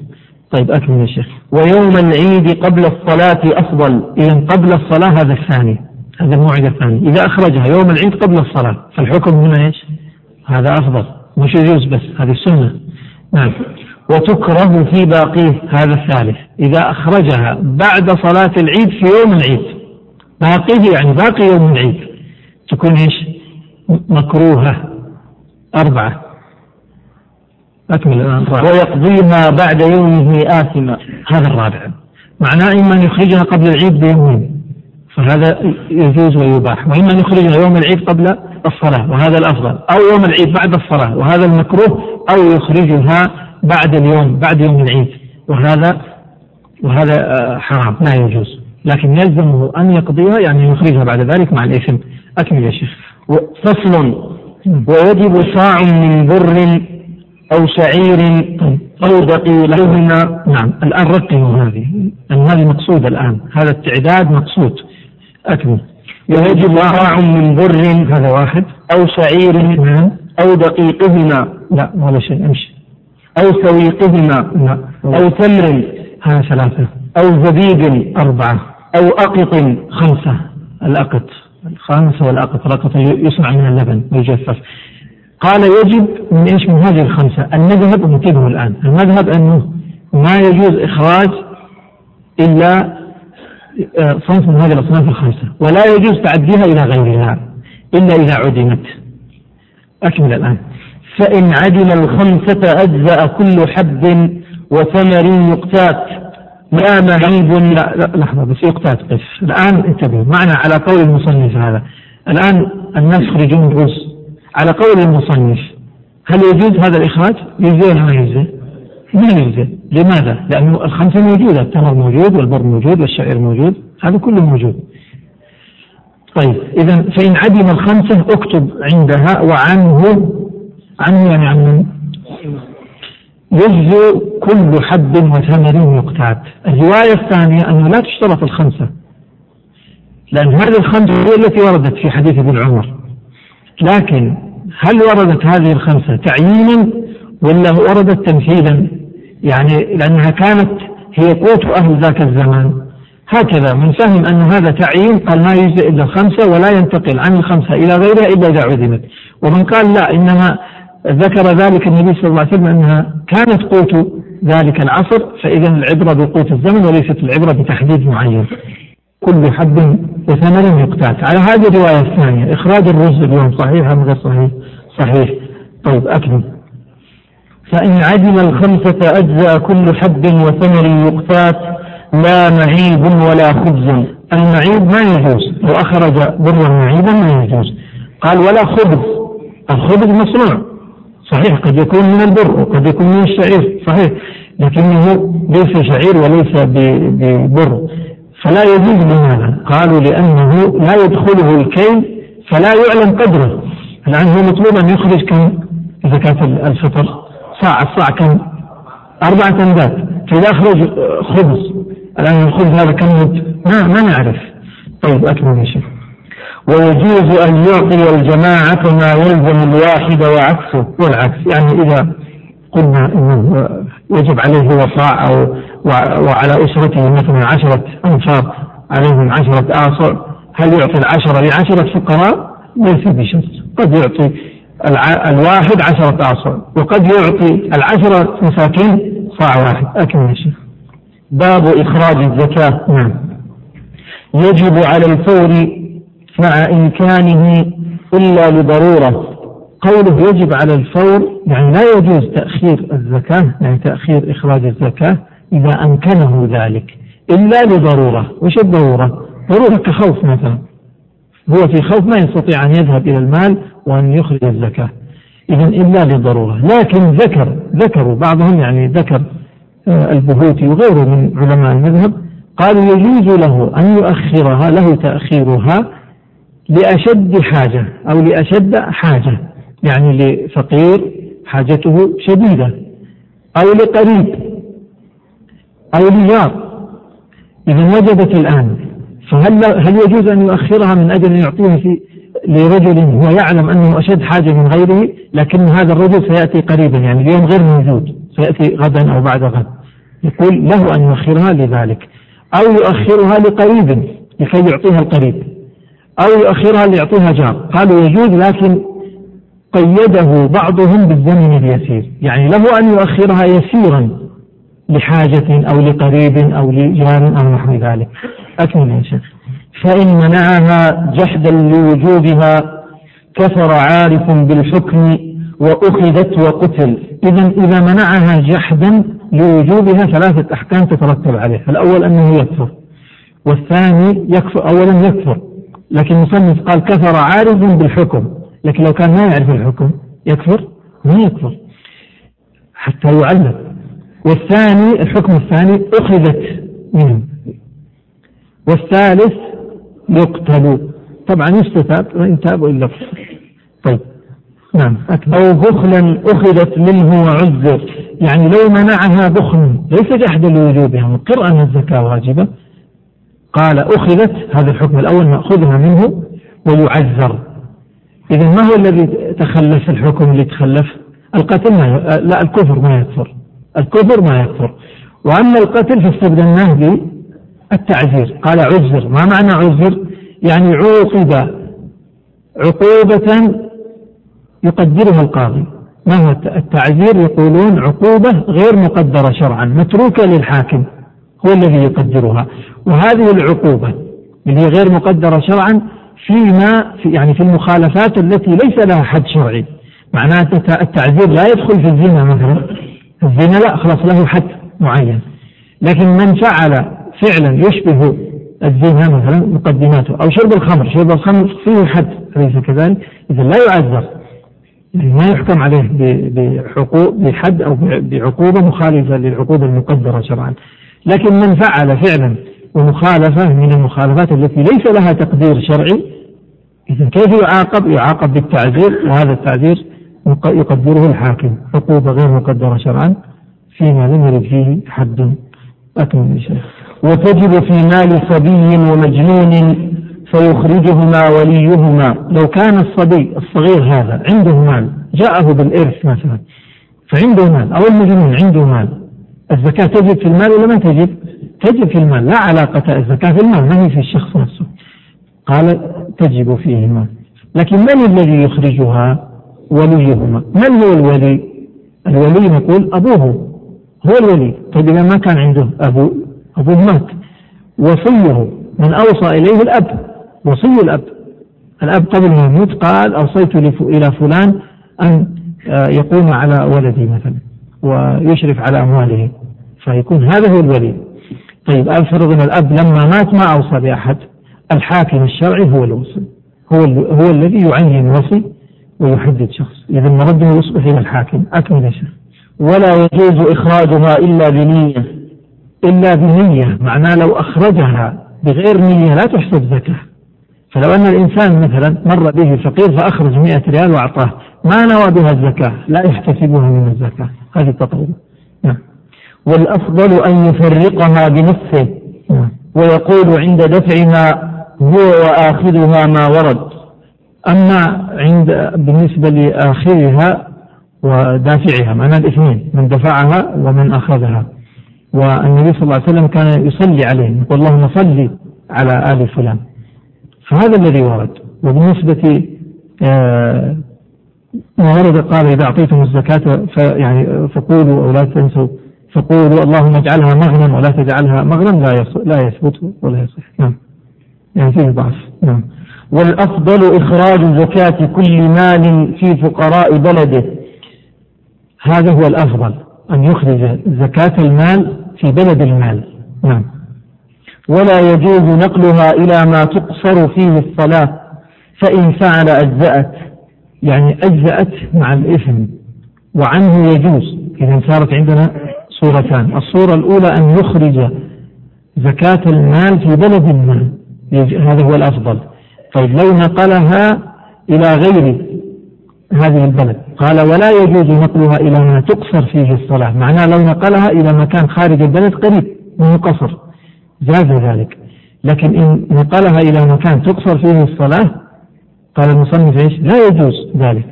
طيب أكمل يا شيخ.
ويوم العيد قبل الصلاة أفضل.
إذا قبل الصلاة هذا الثاني. هذا الموعد الثاني إذا أخرجها يوم العيد قبل الصلاة فالحكم هنا إيش؟ هذا أفضل. مش يجوز بس هذه السنة. نعم.
وتكره في باقيه
هذا الثالث. إذا أخرجها بعد صلاة العيد في يوم العيد. باقيه يعني باقي يوم العيد. تكون إيش؟ مكروهة. أربعة. أكمل الآن.
ويقضيها بعد يومه آثما.
هذا الرابع. معناه إما أن يخرجها قبل العيد بيومين. فهذا يجوز ويباح. وإما أن يخرجها يوم العيد قبل الصلاة وهذا الأفضل. أو يوم العيد بعد الصلاة وهذا المكروه أو يخرجها بعد اليوم بعد يوم العيد. وهذا وهذا آه، حرام لا يجوز. لكن يلزمه أن يقضيها يعني يخرجها بعد ذلك مع الإثم. أكمل يا شيخ.
فصل. ويجب صاع من بر أو شعير أو دقيقهما.
نعم. الآن رقموا هذه. هذه مقصود الآن. هذا التعداد مقصود. أكمل
ويجب صاع من بر
هذا واحد.
أو شعير
نعم.
أو دقيقهما.
لا ولا شيء أمشي.
أو سويقهما.
لا.
أو تمر.
هذا ثلاثة.
أو زبيب.
أربعة.
أو أقط.
خمسة. الأقط. الخامسة والأقط الأقط. يصنع من اللبن ويجفف. قال يجب من إيش؟ من هذه الخمسة. المذهب انتبهوا الآن. المذهب أنه ما يجوز إخراج إلا صنف من هذه الأصناف الخمسة. ولا يجوز تعديها إلى غيرها إلا إذا عدمت. أكمل الآن.
فإن عدم الخمسة أجزأ كل حب وثمر يقتات. لا معيب
لا, لا لحظة بس يقتات بس الآن انتبهوا معنا على قول المصنف هذا. الآن الناس يخرجون جزء على قول المصنف هل يجوز هذا الإخراج؟ يجزي ولا ما يجزي؟ ما يجزي لماذا؟ لأنه الخمسة موجودة التمر موجود والبر موجود والشعير موجود هذا كله موجود. طيب إذا فإن عدم الخمسة اكتب عندها وعنه عنه يعني عن من؟ يجزي كل حب وثمر يقتات الرواية الثانية أنه لا تشترط الخمسة. لأن هذه الخمسة هي التي وردت في حديث ابن عمر. لكن هل وردت هذه الخمسة تعيينا ولا وردت تمثيلا يعني لأنها كانت هي قوت أهل ذاك الزمان. هكذا من فهم أن هذا تعيين قال ما يجزئ إلا الخمسة ولا ينتقل عن الخمسة إلى غيرها إلا إذا عدمت. ومن قال لا إنما ذكر ذلك النبي صلى الله عليه وسلم أنها كانت قوت ذلك العصر فإذا العبرة بقوت الزمن وليست العبرة بتحديد معين. كل حب وثمر يقتات. على هذه الرواية الثانية إخراج الرز اليوم صحيح أم غير صحيح؟ صحيح. طيب أكمل. فإن عدم الخمسة أجزاء كل حب وثمر يقتات لا معيب ولا خبز. المعيب ما يجوز لو أخرج برا معيبا ما يجوز. قال ولا خبز. الخبز مصنوع. صحيح قد يكون من البر وقد يكون من الشعير. صحيح لكنه ليس شعير وليس ببر. فلا يجوز لماذا؟ قالوا لأنه لا يدخله الكيل فلا يعلم قدره. الآن هو مطلوب أن يخرج كم؟ زكاة الفطر صاع الصاع كم؟ أربعة أمداد فإذا أخرج خبز. الآن الخبز هذا كم ما ما نعرف. طيب أكمل يا شيخ. ويجوز أن يعطي الجماعة ما يلزم الواحد وعكسه. والعكس يعني إذا قلنا أنه يجب عليه وصاع أو وعلى أسرته مثلا عشرة أنفار عليهم عشرة آصع هل يعطي العشرة لعشرة فقراء؟ ليس بشرط. قد يعطي الواحد عشرة آصع وقد يعطي العشرة مساكين صاع واحد. أكمل يا شيخ.
باب إخراج الزكاة.
نعم.
يجب على الفور مع إمكانه إلا لضرورة.
قوله يجب على الفور يعني لا يجوز تأخير الزكاة يعني تأخير إخراج الزكاة إذا أمكنه ذلك. إلا لضرورة. وش الضرورة؟ ضرورة كخوف مثلا. هو في خوف ما يستطيع أن يذهب إلى المال وأن يخرج الزكاة. إذا إلا لضرورة. لكن ذكر ذكروا بعضهم يعني ذكر آه، البهوتي وغيره من علماء المذهب قالوا يجوز له أن يؤخرها له تأخيرها لأشد حاجة أو لأشد حاجة يعني لفقير حاجته شديدة أو لقريب أو لجار. إذا وجدت الآن فهل هل يجوز أن يؤخرها من أجل أن يعطيها في لرجل هو يعلم أنه أشد حاجة من غيره لكن هذا الرجل سيأتي قريبا يعني اليوم غير موجود سيأتي غدا أو بعد غد. يقول له أن يؤخرها لذلك. أو يؤخرها لقريب لكي يعطيها القريب. أو يؤخرها ليعطيها جار. قالوا يجوز لكن قيده بعضهم بالزمن اليسير. يعني له أن يؤخرها يسيرا لحاجة أو لقريب أو لجار أو نحو ذلك. أكمل يا شيخ.
فإن منعها جحدا لوجوبها كفر عارف بالحكم وأخذت وقتل.
إذا إذا منعها جحدا لوجوبها ثلاثة أحكام تترتب عليه الأول أنه يكفر والثاني يكفر أولا يكفر. لكن المصنف قال كفر عارض بالحكم. لكن لو كان ما يعرف الحكم يكفر؟ ما يكفر. حتى يعلم. والثاني الحكم الثاني أخذت منه. والثالث يقتل طبعا يستتاب وإن تاب وإلا طيب. نعم أكمل.
أو بخلا أخذت منه وعذر
يعني لو منعها بخل ليس جحدا لوجوبها مقر أن الزكاة واجبة. قال أخذت هذا الحكم الأول نأخذها منه ويعذر. إذا ما هو الذي تخلف الحكم اللي تخلف؟ القتل ما. لا الكفر ما يكفر. الكفر ما يكفر. وأما القتل فاستبدلناه بالتعذير قال عذر. ما معنى عذر؟ يعني عوقب عقوبة يقدرها القاضي. ما هو التعذير؟ يقولون عقوبة غير مقدرة شرعا متروكة للحاكم هو الذي يقدرها. وهذه العقوبة اللي هي غير مقدرة شرعا فيما في يعني في المخالفات التي ليس لها حد شرعي. معناته التعذير لا يدخل في الزنا مثلا. الزنا لا خلاص له حد معين. لكن من فعل فعلا يشبه الزنا مثلا مقدماته أو شرب الخمر شرب الخمر فيه حد أليس كذلك؟ اذا لا يعذر يعني ما يحكم عليه بحقوق بحد أو بعقوبة مخالفة للعقوبه المقدرة شرعا. لكن من فعل فعلا ومخالفة من المخالفات التي ليس لها تقدير شرعي إذا كيف يعاقب؟ يعاقب بالتعذير وهذا التعذير يقدره الحاكم عقوبة غير مقدرة شرعا فيما لم يرد فيه حد. أكمل يا شيخ.
وتجب في مال صبي ومجنون فيخرجهما وليهما.
لو كان الصبي الصغير هذا عنده مال جاءه بالإرث مثلا فعنده مال أو المجنون عنده مال. الزكاة تجب في المال ولا ما تجب؟ تجب في المال لا علاقة الزكاة في المال ما هي في الشخص نفسه. قال تجب فيه المال. لكن من الذي يخرجها؟ وليهما. من هو الولي؟ الولي نقول أبوه. هو الولي. طيب إذا ما كان عنده أبو أبوه مات وصيه من أوصى إليه الأب وصي الأب. الأب قبل ما يموت قال أوصيت إلى فلان أن آه، يقوم على ولدي مثلا ويشرف على أمواله فيكون هذا هو الولي. طيب أفرض أن الأب لما مات ما أوصى بأحد. الحاكم الشرعي هو الوصي هو هو الذي يعين وصي ويحدد شخص. إذا مرده يصبح إلى الحاكم. أكمل شيخ.
ولا يجوز إخراجها إلا بنية.
إلا بنية معناه لو أخرجها بغير نية لا تحسب زكاة. فلو أن الإنسان مثلا مر به فقير فأخرج مئة ريال وأعطاه ما نوى بها الزكاة؟ لا يحتسبها من الزكاة. هذه التطوير نعم.
والأفضل أن يفرقها بنصفه. ويقول عند دفعها هو وآخذها ما ورد.
أما عند بالنسبة لآخرها ودافعها معنى الاثنين من دفعها ومن أخذها. والنبي صلى الله عليه وسلم كان يصلي عليهم يقول اللهم صل على آل فلان. فهذا الذي ورد. وبالنسبة آه ما ورد قال إذا أعطيتم الزكاة فيعني فقولوا أو لا تنسوا فقولوا اللهم اجعلها مغنم ولا تجعلها مغنم لا لا يثبت ولا يصح. نعم. يعني فيه ضعف. نعم.
والأفضل إخراج زكاة كل مال في فقراء بلده.
هذا هو الأفضل أن يخرج زكاة المال في بلد المال. نعم.
ولا يجوز نقلها إلى ما تقصر فيه الصلاة فإن فعل أجزأت.
يعني أجزأت مع الإثم وعنه يجوز. إذا صارت عندنا صورتان. الصورة الأولى أن يخرج زكاة المال في بلد ما هذا هو الأفضل. طيب لو نقلها إلى غير هذه البلد. قال ولا يجوز نقلها إلى ما تقصر فيه الصلاة. معناه لو نقلها إلى مكان خارج البلد قريب من قصر. جاز ذلك. لكن إن نقلها إلى مكان تقصر فيه الصلاة قال المصنف إيش؟ لا يجوز ذلك.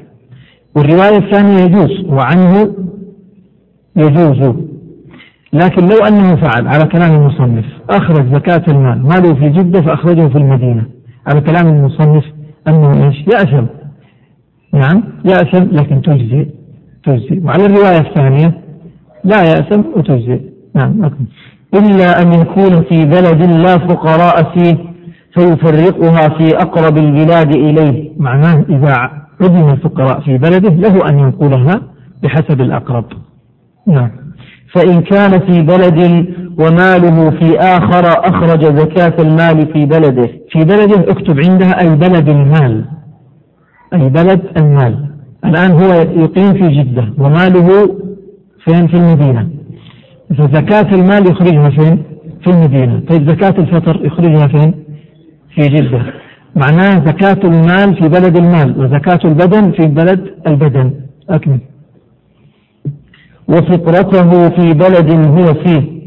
والرواية الثانية يجوز وعنه يجوز. لكن لو أنه فعل على كلام المصنف أخرج زكاة المال ماله في جدة فأخرجه في المدينة. على كلام المصنف أنه إيش؟ يأثم نعم يأثم لكن تجزي تجزي وعلى الرواية الثانية لا يأثم وتجزي نعم أكمل.
إلا أن يكون في بلد لا فقراء فيه فيفرقها في أقرب البلاد إليه.
معناه إذا عدم الفقراء في بلده له أن ينقلها بحسب الأقرب.
نعم. فإن كان في بلد وماله في آخر أخرج زكاة المال في بلده.
في بلده اكتب عندها أي بلد المال. أي بلد المال. الآن هو يقيم في جدة وماله فين؟ في المدينة. فزكاة المال يخرجها فين؟ في المدينة. طيب زكاة الفطر يخرجها فين؟ في جدة. معناه زكاة المال في بلد المال وزكاة البدن في بلد البدن. أكمل.
وفطرته في بلد هو فيه.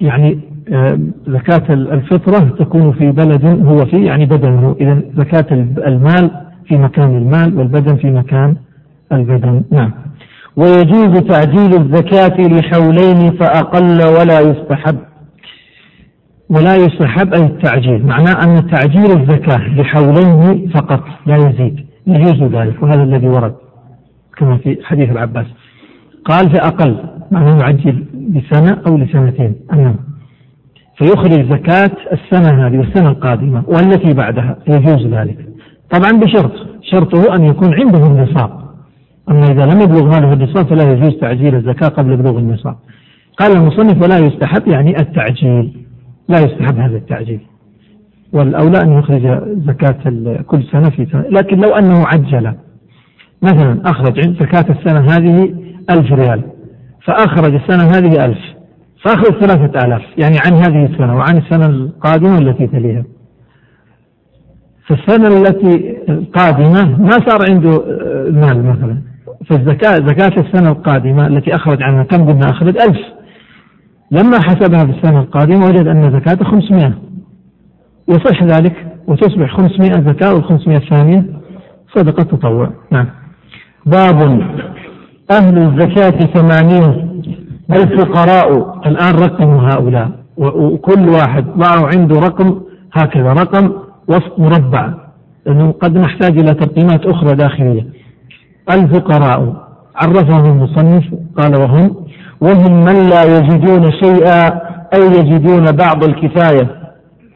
يعني زكاة الفطرة تكون في بلد هو فيه يعني بدنه إذا زكاة المال في مكان المال والبدن في مكان البدن. نعم.
ويجوز تعجيل الزكاة لحولين فأقل ولا يستحب.
ولا يستحب أي التعجيل. معناه أن تعجيل الزكاة لحولين فقط لا يزيد. يجوز ذلك وهذا الذي ورد كما في حديث العباس. قال في أقل معناه يعجل لسنة أو لسنتين. أنه فيخرج زكاة السنة هذه والسنة القادمة والتي بعدها يجوز ذلك. طبعا بشرط شرطه أن يكون عنده النصاب. أما إذا لم يبلغ ماله النصاب فلا يجوز تعجيل الزكاة قبل بلوغ النصاب. قال المصنف ولا يستحب يعني التعجيل. لا يستحب هذا التعجيل. والأولى أن يخرج زكاة كل سنة في سنة. لكن لو أنه عجل مثلا أخرج زكاة السنة هذه ألف ريال فأخرج السنة هذه ألف. فأخرج ثلاثة آلاف يعني عن هذه السنة وعن السنة القادمة التي تليها. فالسنة التي القادمة ما صار عنده المال مثلا. فالزكاة زكاة السنة القادمة التي أخرج عنها كم قلنا أخرج؟ ألف. لما حسبها في السنة القادمة وجد أن زكاة 500 يصح ذلك وتصبح 500 زكاة وال 500 الثانية. صدقة تطوع. نعم.
باب أهل الزكاة ثمانين. الفقراء
الآن رقموا هؤلاء وكل واحد ضعوا عنده رقم هكذا رقم وسط مربع لأنه قد نحتاج إلى ترقيمات أخرى داخلية. الفقراء عرفهم المصنف قال وهم
وهم من لا يجدون شيئا أو يجدون بعض الكفاية.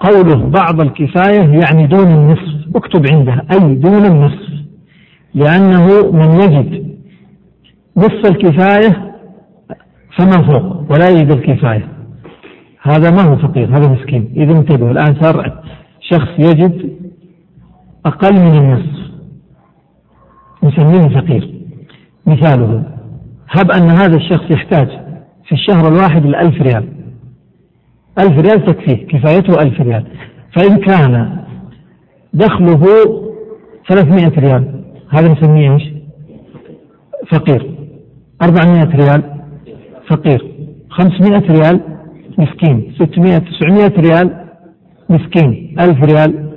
قوله بعض الكفاية يعني دون النصف اكتب عنده أي دون النصف لأنه من يجد نصف الكفاية فما فوق ولا يجد الكفاية. هذا ما هو فقير هذا مسكين. إذا انتبهوا الآن صار شخص يجد أقل من النصف. نسميه فقير. مثاله هب أن هذا الشخص يحتاج في الشهر الواحد لألف ريال. ألف ريال تكفيه كفايته ألف ريال. فإن كان دخله ثلاثمائة ريال هذا نسميه إيش؟ فقير. أربعمائة ريال فقير. خمسمائة ريال مسكين. ستمائة تسعمائة ريال مسكين. ألف ريال.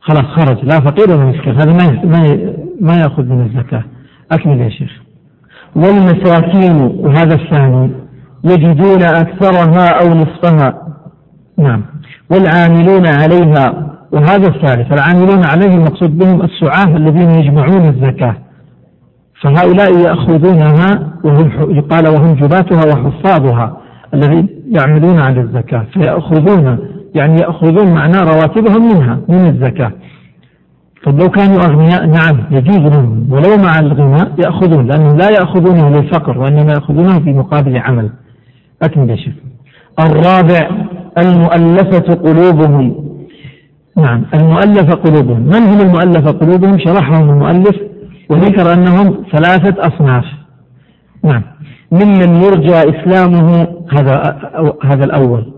خلاص خرج. لا فقير ولا مسكين. هذا ما ما ما يأخذ من الزكاة. أكمل يا شيخ.
والمساكين وهذا الثاني يجدون أكثرها أو نصفها.
نعم.
والعاملون عليها
وهذا الثالث. العاملون عليه المقصود بهم السعاة الذين يجمعون الزكاة. فهؤلاء يأخذونها وهم يقال وهم جباتها وحفاظها الذين يعملون على الزكاة فيأخذون يعني يأخذون معناه رواتبهم منها من الزكاة. طب لو كانوا أغنياء نعم يجوز لهم ولو مع الغنى يأخذون لأنهم لا يأخذونه للفقر وإنما يأخذونه في مقابل عمل. أكمل يا شيخ
الرابع المؤلفة قلوبهم.
نعم المؤلفة قلوبهم. من هم المؤلفة قلوبهم؟ شرحهم المؤلف وذكر أنهم ثلاثة أصناف. نعم.
ممن يرجى إسلامه
هذا هذا الأول.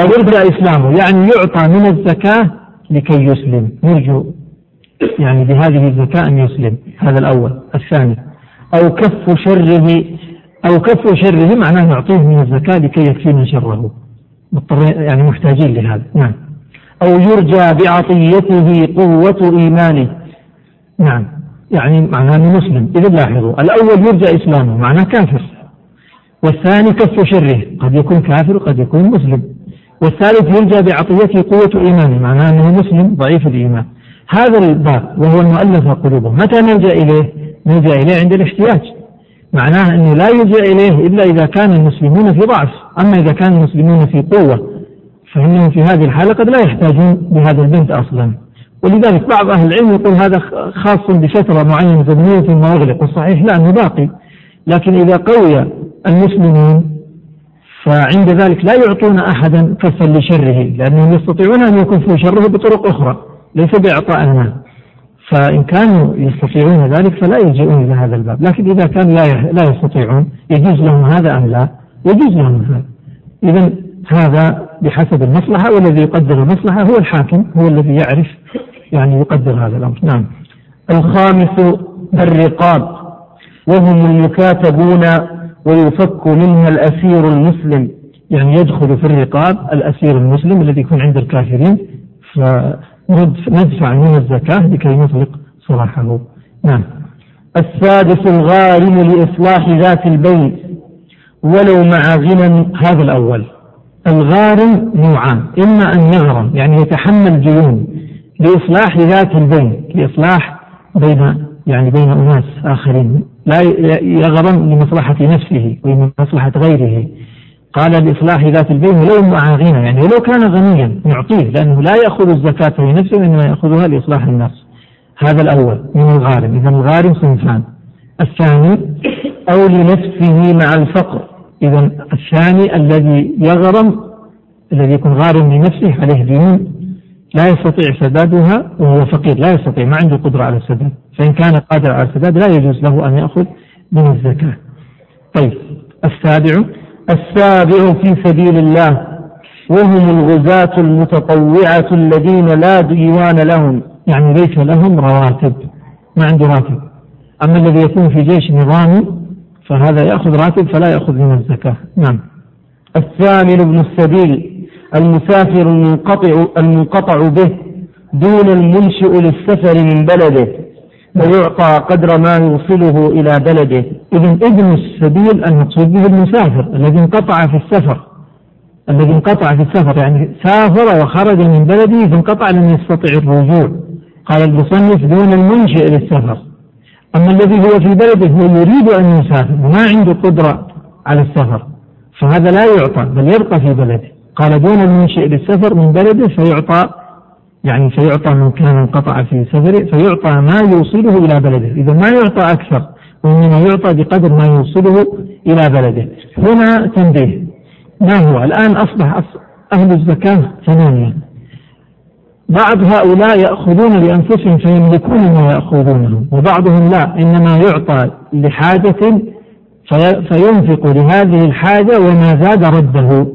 أو يرجى إسلامه يعني يعطى من الزكاة لكي يسلم. يرجو يعني بهذه الزكاة أن يسلم. هذا الأول. الثاني
أو كف شره
أو كف شره معناه نعطيه من الزكاة لكي يكفينا شره. مضطرين يعني محتاجين لهذا. نعم.
أو يرجى بعطيته قوة إيمانه.
نعم. يعني معناه أنه مسلم إذا لاحظوا الأول يرجى إسلامه معناه كافر. والثاني كف شره قد يكون كافر وقد يكون مسلم. والثالث يرجى بعطيته قوة إيمانه معناه أنه مسلم ضعيف الإيمان. هذا الباب وهو المؤلف قلوبهم. متى نلجأ إليه؟ نلجأ إليه عند الاحتياج. معناه أنه لا يلجأ إليه إلا إذا كان المسلمون في ضعف. أما إذا كان المسلمون في قوة فإنهم في هذه الحالة قد لا يحتاجون بهذا البنت أصلا. ولذلك بعض أهل العلم يقول هذا خاص بفترة معينة زمنية ثم يغلق والصحيح لا أنه باقي. لكن إذا قوي المسلمون فعند ذلك لا يعطون أحدا كفا لشره لأنهم يستطيعون أن يكفوا شره بطرق أخرى ليس بإعطاء المال. فإن كانوا يستطيعون ذلك فلا يلجؤون إلى هذا الباب. لكن إذا كانوا لا لا يستطيعون يجوز لهم هذا أم لا؟ يجوز لهم هذا. إذا هذا بحسب المصلحة والذي يقدر المصلحة هو الحاكم هو الذي يعرف يعني يقدر هذا الأمر. نعم.
الخامس الرقاب. وهم المكاتبون ويفك منها الأسير المسلم.
يعني يدخل في الرقاب الأسير المسلم الذي يكون عند الكافرين فندفع من الزكاة لكي نطلق سراحه نعم.
السادس الغارم لإصلاح ذات البين ولو مع غنى
هذا الأول. الغارم نوعان إما أن يغرم يعني يتحمل ديون لإصلاح ذات البين لإصلاح بين يعني بين أناس آخرين. لا يغرم لمصلحة نفسه ولمصلحة غيره. قال لإصلاح ذات البين ولو مع غنى يعني ولو كان غنيا يعطيه لأنه لا يأخذ الزكاة لنفسه وإنما يأخذها لإصلاح الناس هذا الأول من الغارم. إذا الغارم صنفان. الثاني أو لنفسه مع الفقر. إذا الثاني الذي يغرم الذي يكون غارم لنفسه عليه ديون لا يستطيع سدادها وهو فقير لا يستطيع ما عنده قدرة على السداد. فإن كان قادر على السداد لا يجوز له أن يأخذ من الزكاة. طيب السابع.
السابع في سبيل الله. وهم الغزاة المتطوعة الذين لا ديوان لهم.
يعني ليس لهم رواتب. ما عنده راتب. أما الذي يكون في جيش نظامي فهذا يأخذ راتب فلا يأخذ من الزكاة. نعم.
الثامن ابن السبيل. المسافر المنقطع المنقطع به دون المنشئ للسفر من بلده فيعطى قدر ما يوصله إلى بلده.
إذا ابن السبيل المقصود به المسافر الذي انقطع في السفر الذي انقطع في السفر يعني سافر وخرج من بلده فانقطع لم يستطع الرجوع. قال المصنف دون المنشئ للسفر. أما الذي هو في بلده هو يريد أن يسافر وما عنده قدرة على السفر فهذا لا يعطى بل يبقى في بلده. قال دون المنشئ للسفر من بلده فيعطى يعني فيعطى من كان انقطع في سفره فيعطى ما يوصله إلى بلده. إذا ما يعطى أكثر وإنما يعطى بقدر ما يوصله إلى بلده. هنا تنبيه. ما هو؟ الآن أصبح أهل الزكاة ثمانية. بعض هؤلاء يأخذون لأنفسهم فيملكون ما يأخذونه وبعضهم لا. إنما يعطى لحاجة فينفق لهذه الحاجة وما زاد رده.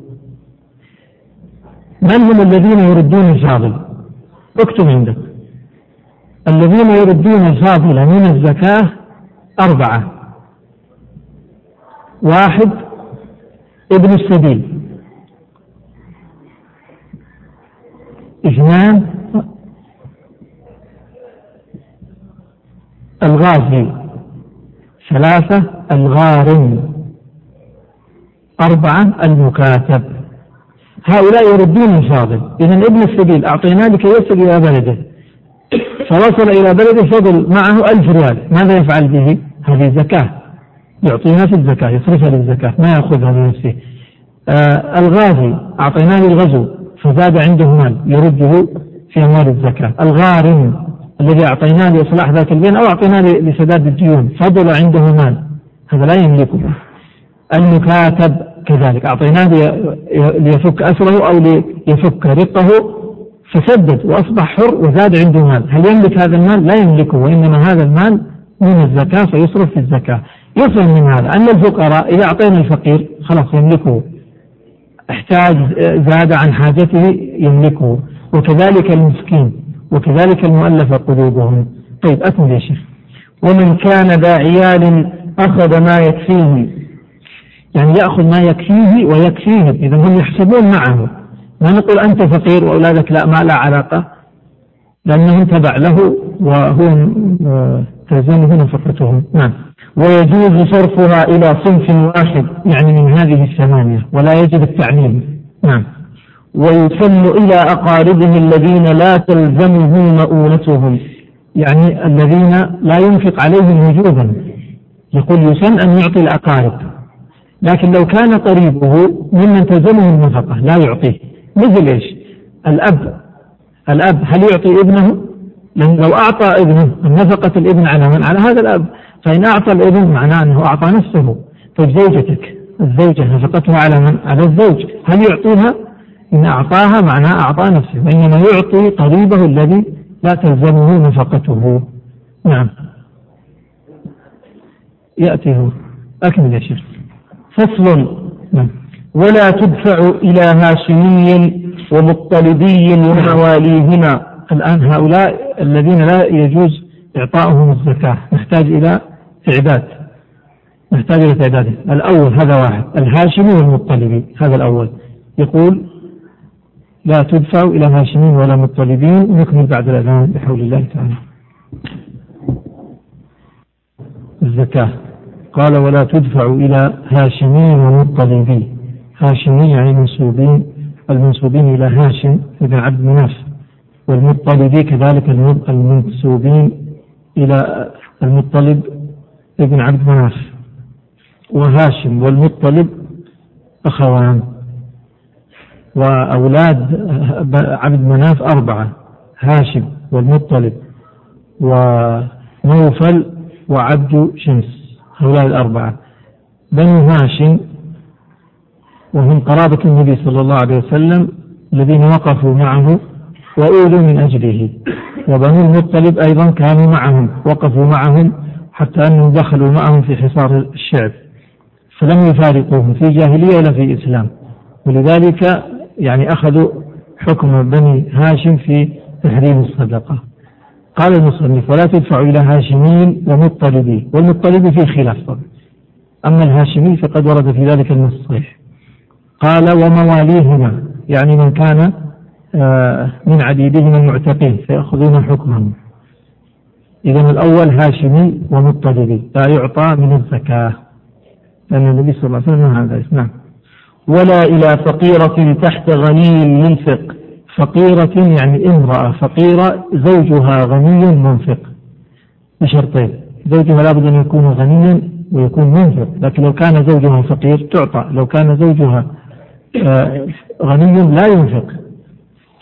من هم الذين يردون الفاضل اكتب عندك. الذين يردون الفاضل من الزكاة أربعة. واحد ابن السبيل. اثنان الغازي. ثلاثة الغارم. أربعة المكاتب. هؤلاء يردون الفاضل إذا ابن السبيل أعطيناه لكي يصل إلى بلده. فوصل إلى بلده فضل معه ألف ريال. ماذا يفعل به؟ هذه زكاة يعطيها في الزكاة يصرفها للزكاة. ما يأخذها لنفسه. آه الغازي أعطيناه للغزو. فزاد عنده مال يرده في أموال الزكاة. الغارم الذي أعطيناه لإصلاح ذات البين أو أعطيناه لسداد الديون. فضل عنده مال. هذا لا يملكه. المكاتب كذلك. أعطيناه ليفك أسره أو ليفك رقه فسدد وأصبح حر وزاد عنده مال. هل يملك هذا المال؟ لا يملكه وإنما هذا المال من الزكاة فيصرف في الزكاة. يفهم من هذا أن الفقراء إذا أعطينا الفقير خلاص يملكه. احتاج زاد عن حاجته يملكه. وكذلك المسكين وكذلك المؤلفة قلوبهم. طيب أكمل يا شيخ.
ومن كان ذا عيال أخذ ما يكفيه.
يعني يأخذ ما يكفيه ويكفيهم إذا هم يحسبون معه. ما نقول أنت فقير وأولادك لا ما لا علاقة لأنهم تبع له وهو تلزمه نفقتهم نعم.
ويجوز صرفها إلى صنف واحد
يعني من هذه الثمانية ولا يجب التعميم نعم.
ويسم إلى أقاربه الذين لا تلزمه مؤونتهم
يعني الذين لا ينفق عليهم وجوبا. يقول يسن أن يعطي الأقارب. لكن لو كان قريبه ممن تلزمه النفقة لا يعطيه مثل إيش؟ الأب الأب هل يعطي ابنه؟ لأن لو أعطى ابنه نفقة الابن على من؟ على هذا الأب فإن أعطى الابن معناه أنه أعطى نفسه طيب زوجتك الزوجة نفقتها على من؟ على الزوج هل يعطيها؟ إن أعطاها معناه أعطى نفسه وإنما يعطي قريبه الذي لا تلزمه نفقته نعم يأتي هو أكمل يا شيخ
فصل. نعم. ولا تدفع إلى هاشمي ومطلبي ومواليهما
الآن هؤلاء الذين لا يجوز إعطاؤهم الزكاة. نحتاج إلى إعداد. نحتاج إلى تعداده الأول هذا واحد. الهاشمي والمطلبي. هذا الأول. يقول لا تدفع إلى هاشمين ولا مطلبين نكمل بعد الأذان بحول الله تعالى. الزكاة. قال ولا تدفع إلى هاشمين ومطلبين هاشمين يعني منسوبين المنسوبين إلى هاشم بن عبد مناف. والمطلبي كذلك المنسوبين إلى المطلب ابن عبد مناف. وهاشم والمطلب أخوان. وأولاد عبد مناف أربعة هاشم والمطلب ونوفل وعبد شمس. هؤلاء الأربعة. بنو هاشم وهم قرابة النبي صلى الله عليه وسلم الذين وقفوا معه وأولوا من أجله. وبنو المطلب أيضا كانوا معهم وقفوا معهم حتى أنهم دخلوا معهم في حصار الشعب. فلم يفارقوهم في جاهلية ولا في إسلام ولذلك يعني أخذوا حكم بني هاشم في تحريم الصدقة. قال المصنف ولا تدفع إلى هاشمين ومطلبين. والمطلب فيه خلاف طبعا. أما الهاشمي فقد ورد في ذلك النص. الصحيح قال ومواليهما. يعني من كان آه، من عبيدهم المعتقين فيأخذون حكمهم إذا الأول هاشمي ومطلبي. لا يعطى من الزكاة. لأن النبي صلى الله عليه وسلم هذا نعم.
ولا إلى فقيرة تحت غني منفق
فقيرة يعني امرأة فقيرة زوجها غني منفق. بشرطين زوجها لابد أن يكون غنيا ويكون منفق. لكن لو كان زوجها فقير تعطى. لو كان زوجها آه، غني لا ينفق.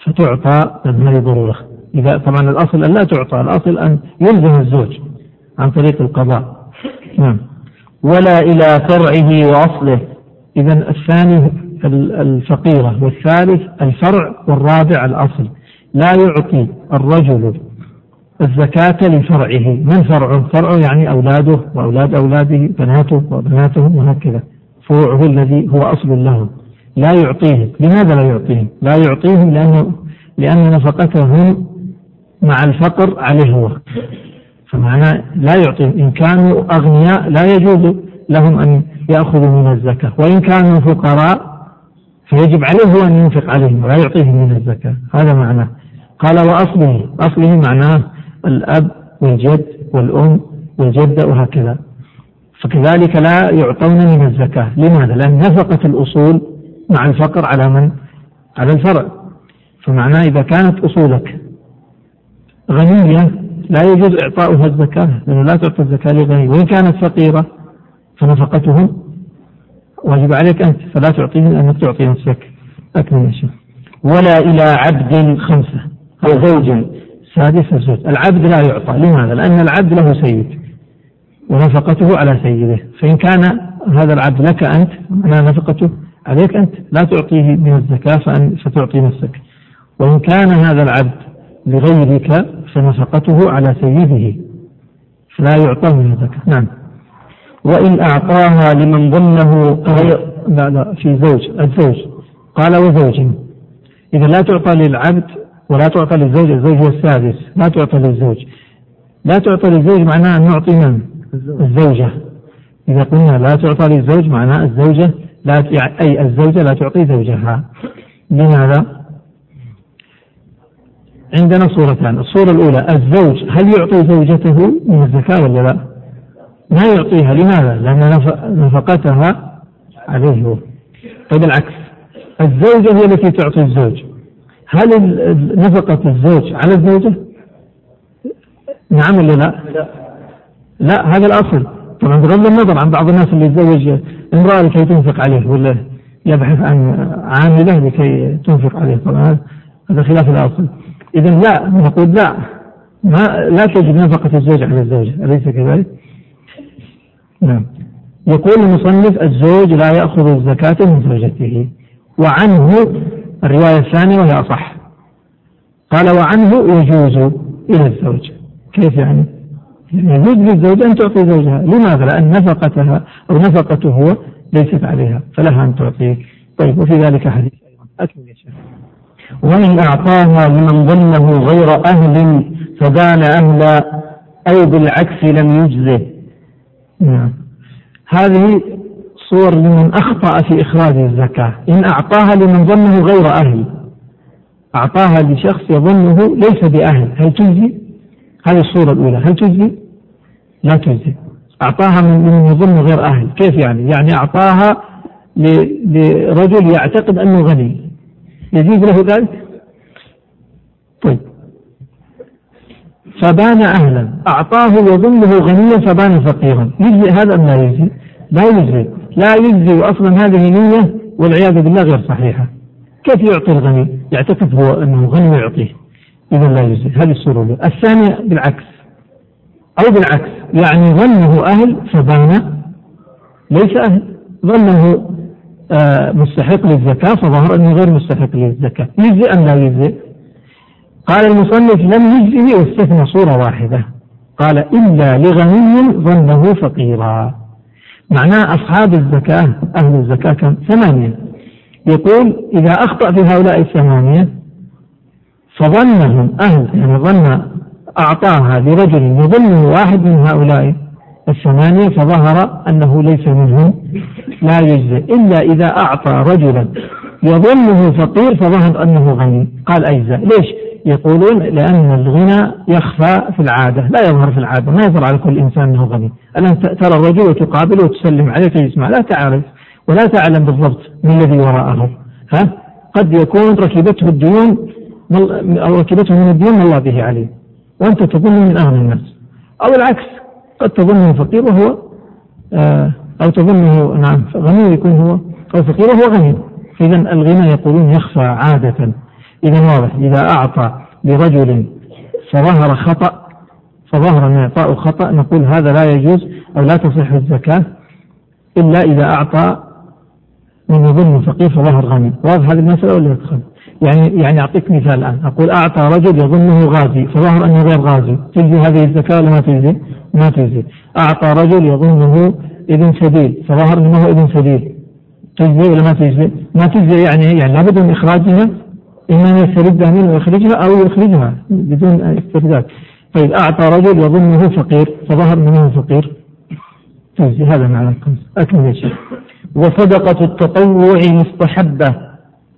فتعطى هذه ضرورة إذا طبعا الأصل أن لا تعطى الأصل أن يلزم الزوج عن طريق القضاء. نعم.
ولا إلى فرعه وأصله.
إذا الثاني الفقيرة والثالث الفرع والرابع الأصل. لا يعطي الرجل الزكاة لفرعه. من فرعه فرعه يعني أولاده وأولاد أولاده بناته وبناتهم وهكذا. فروعه الذي هو أصل لهم. لا يعطيهم. لماذا لا يعطيهم؟ لا يعطيهم لأنه لأن نفقتهم مع الفقر عليه هو. فمعناه لا يعطيهم. إن كانوا أغنياء لا يجوز لهم أن يأخذوا من الزكاة. وإن كانوا فقراء فيجب عليه هو أن ينفق عليهم ولا يعطيهم من الزكاة. هذا معناه. قال وأصله. أصله معناه الأب والجد والأم والجدة وهكذا. فكذلك لا يعطون من الزكاة. لماذا؟ لأن نفقة الأصول مع الفقر على من؟ على الفرع. فمعناه إذا كانت أصولك غنية لا يجوز إعطاؤها الزكاة لأنه لا تعطى الزكاة لغني وإن كانت فقيرة فنفقتهم واجب عليك أنت فلا تعطيهم لأنك تعطي نفسك أكمل يا شيخ
ولا إلى عبد خمسة أو زوج
سادس الزوج العبد لا يعطى. لماذا؟ لأن العبد له سيد ونفقته على سيده. فإن كان هذا العبد لك أنت أنا نفقته عليك أنت. لا تعطيه من الزكاة فتعطي نفسك. وإن كان هذا العبد لغيرك فنفقته على سيده. فلا يعطى من الزكاة. نعم.
وإن أعطاها لمن ظنه
غير لا لا في زوج الزوج. قال وزوج. إذا لا تعطى للعبد ولا تعطى للزوج الزوج هو السادس. لا تعطى للزوج. لا تعطى للزوج معناه أن نعطي من؟ الزوجة. إذا قلنا لا تعطى للزوج معناه الزوجة لا أي الزوجة لا تعطي زوجها. لماذا؟ عندنا صورتان. الصورة الأولى الزوج هل يعطي زوجته من الزكاة ولا لا؟ ما يعطيها. لماذا؟ لأن نفقتها عليه. هو طيب العكس. الزوجة هي التي تعطي الزوج. هل نفقة الزوج على الزوجة؟ نعم ولا لا؟ لا. هذا الأصل. طبعا بغض النظر عن بعض الناس اللي يتزوج امرأة لكي تنفق عليه ولا يبحث عن عاملة لكي تنفق عليه. طبعا هذا خلاف الأصل. إذا لا نقول لا. ما لا تجب نفقة الزوج على الزوجة أليس كذلك؟ نعم. يقول المصنف الزوج لا يأخذ الزكاة من زوجته وعنه الرواية الثانية وهي أصح. قال وعنه يجوز إلى الزوج. كيف يعني؟ يعني يجوز للزوجة أن تعطي زوجها. لماذا؟ لأن نفقتها أو نفقته هو ليست عليها فلها أن تعطيه طيب وفي ذلك حديث أيضا. أكمل يا شيخ.
وإن أعطاها لمن ظنه غير أهل فبان أهلا أو بالعكس لم يجزه.
نعم هذه صور لمن أخطأ في إخراج الزكاة إن أعطاها لمن ظنه غير أهل أعطاها لشخص يظنه ليس بأهل هل تجزي؟ هذه الصورة الأولى هل تجزي؟ لا تجزي أعطاها من يظن غير أهل كيف يعني؟ يعني أعطاها لرجل يعتقد أنه غني يجوز له ذلك؟ طيب فبان أهلا. أعطاه يظنه غنيا فبان فقيرا. يجزي هذا أم لا يجزي؟ لا يجزي. لا يجزي وأصلا هذه نية والعياذ بالله غير صحيحة. كيف يعطي الغني؟ يعتقد هو أنه غني ويعطيه إذا لا يجزي. هذه الأولى الثانية بالعكس. أو بالعكس. يعني ظنه أهل فبان ليس أهل. ظنه آه مستحق للزكاة فظهر أنه غير مستحق للزكاة. يجزي أم لا يجزي؟ قال المصنف لم يجزه واستثنى صورة واحدة. قال إلا لغني ظنه فقيرا. معناه أصحاب الزكاة أهل الزكاة كم؟ ثمانية. يقول إذا أخطأ في هؤلاء الثمانية فظنهم أهل يعني ظن أعطاها لرجل يظنه واحد من هؤلاء الثمانية فظهر أنه ليس منهم لا يجزي إلا إذا أعطى رجلا يظنه فقير فظهر أنه غني. قال أجزاء ليش؟ يقولون لأن الغنى يخفى في العادة لا يظهر في العادة ما يظهر على كل إنسان أنه غني. الآن ترى الرجل وتقابله وتسلم عليه تجلس معه لا تعرف ولا تعلم بالضبط ما الذي وراءه. ها؟ قد يكون ركبته الديون أو ركبته من الديون الله به عليه. وأنت تظنه من أغنى الناس. أو العكس قد تظنه فقير وهو آه أو تظنه نعم غني يكون هو أو فقير وهو غني. إذا الغنى يقولون يخفى عادة. إذا واضح إذا أعطى لرجل فظهر خطأ فظهر أن إعطاء خطأ نقول هذا لا يجوز أو لا تصح الزكاة إلا إذا أعطى من يظن فقير فظهر غني. واضح هذه المسألة ولا يدخل يعني يعني أعطيك مثال الآن. أقول أعطى رجل يظنه غازي فظهر أنه غير غازي. تجزي هذه الزكاة ولا ما تجزي؟ ما تجزي أعطى رجل يظنه ابن سبيل فظهر أنه ابن سبيل تجزي ولا ما تجزي؟ ما تجزي يعني يعني لابد من إخراجها إما أن يستردها منه ويخرجها أو يخرجها بدون استرداد. طيب أعطى رجل يظنه فقير فظهر منه فقير. تجزي هذا معنى الخمس. أكمل يا شيخ.
وصدقة التطوع مستحبة.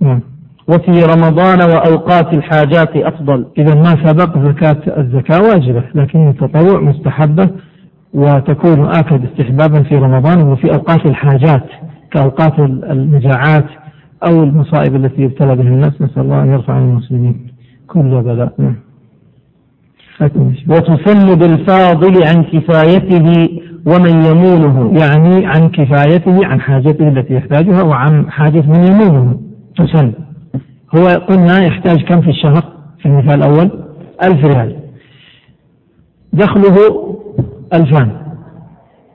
نعم.
وفي رمضان وأوقات الحاجات أفضل.
إذا ما سبق زكاة الزكاة واجبة لكن التطوع مستحبة وتكون آكد استحبابا في رمضان وفي أوقات الحاجات. كأوقات المجاعات أو المصائب التي يبتلى بها الناس نسأل الله أن يرفع عن المسلمين. كل بلاء. نعم.
وتسن بالفاضل عن كفايته ومن يمونه.
يعني عن كفايته عن حاجته التي يحتاجها وعن حاجة من يمونه. تسن هو قلنا يحتاج كم في الشهر؟ في المثال الأول ألف ريال. دخله ألفان.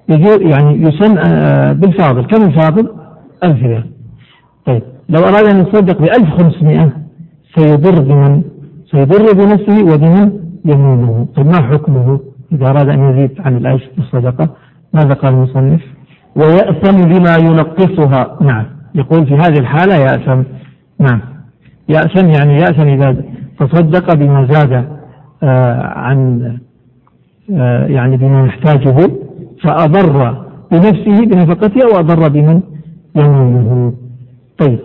يعني يسن آه، بالفاضل. كم الفاضل؟ ألف ريال. طيب لو أراد أن يصدق ب 1500 سيضر بمن؟ سيضر بنفسه وبمن يمينه. طيب ما حكمه إذا أراد أن يزيد عن الألف في الصدقة؟ ماذا قال المصنف؟
ويأثم بما ينقصها.
نعم. يقول في هذه الحالة يأثم. نعم. يأثم يعني يأثم إذا تصدق بما زاد آه عن آه يعني بما يحتاجه. فأضر بنفسه بنفقته وأضر بمن؟ يمينه طيب.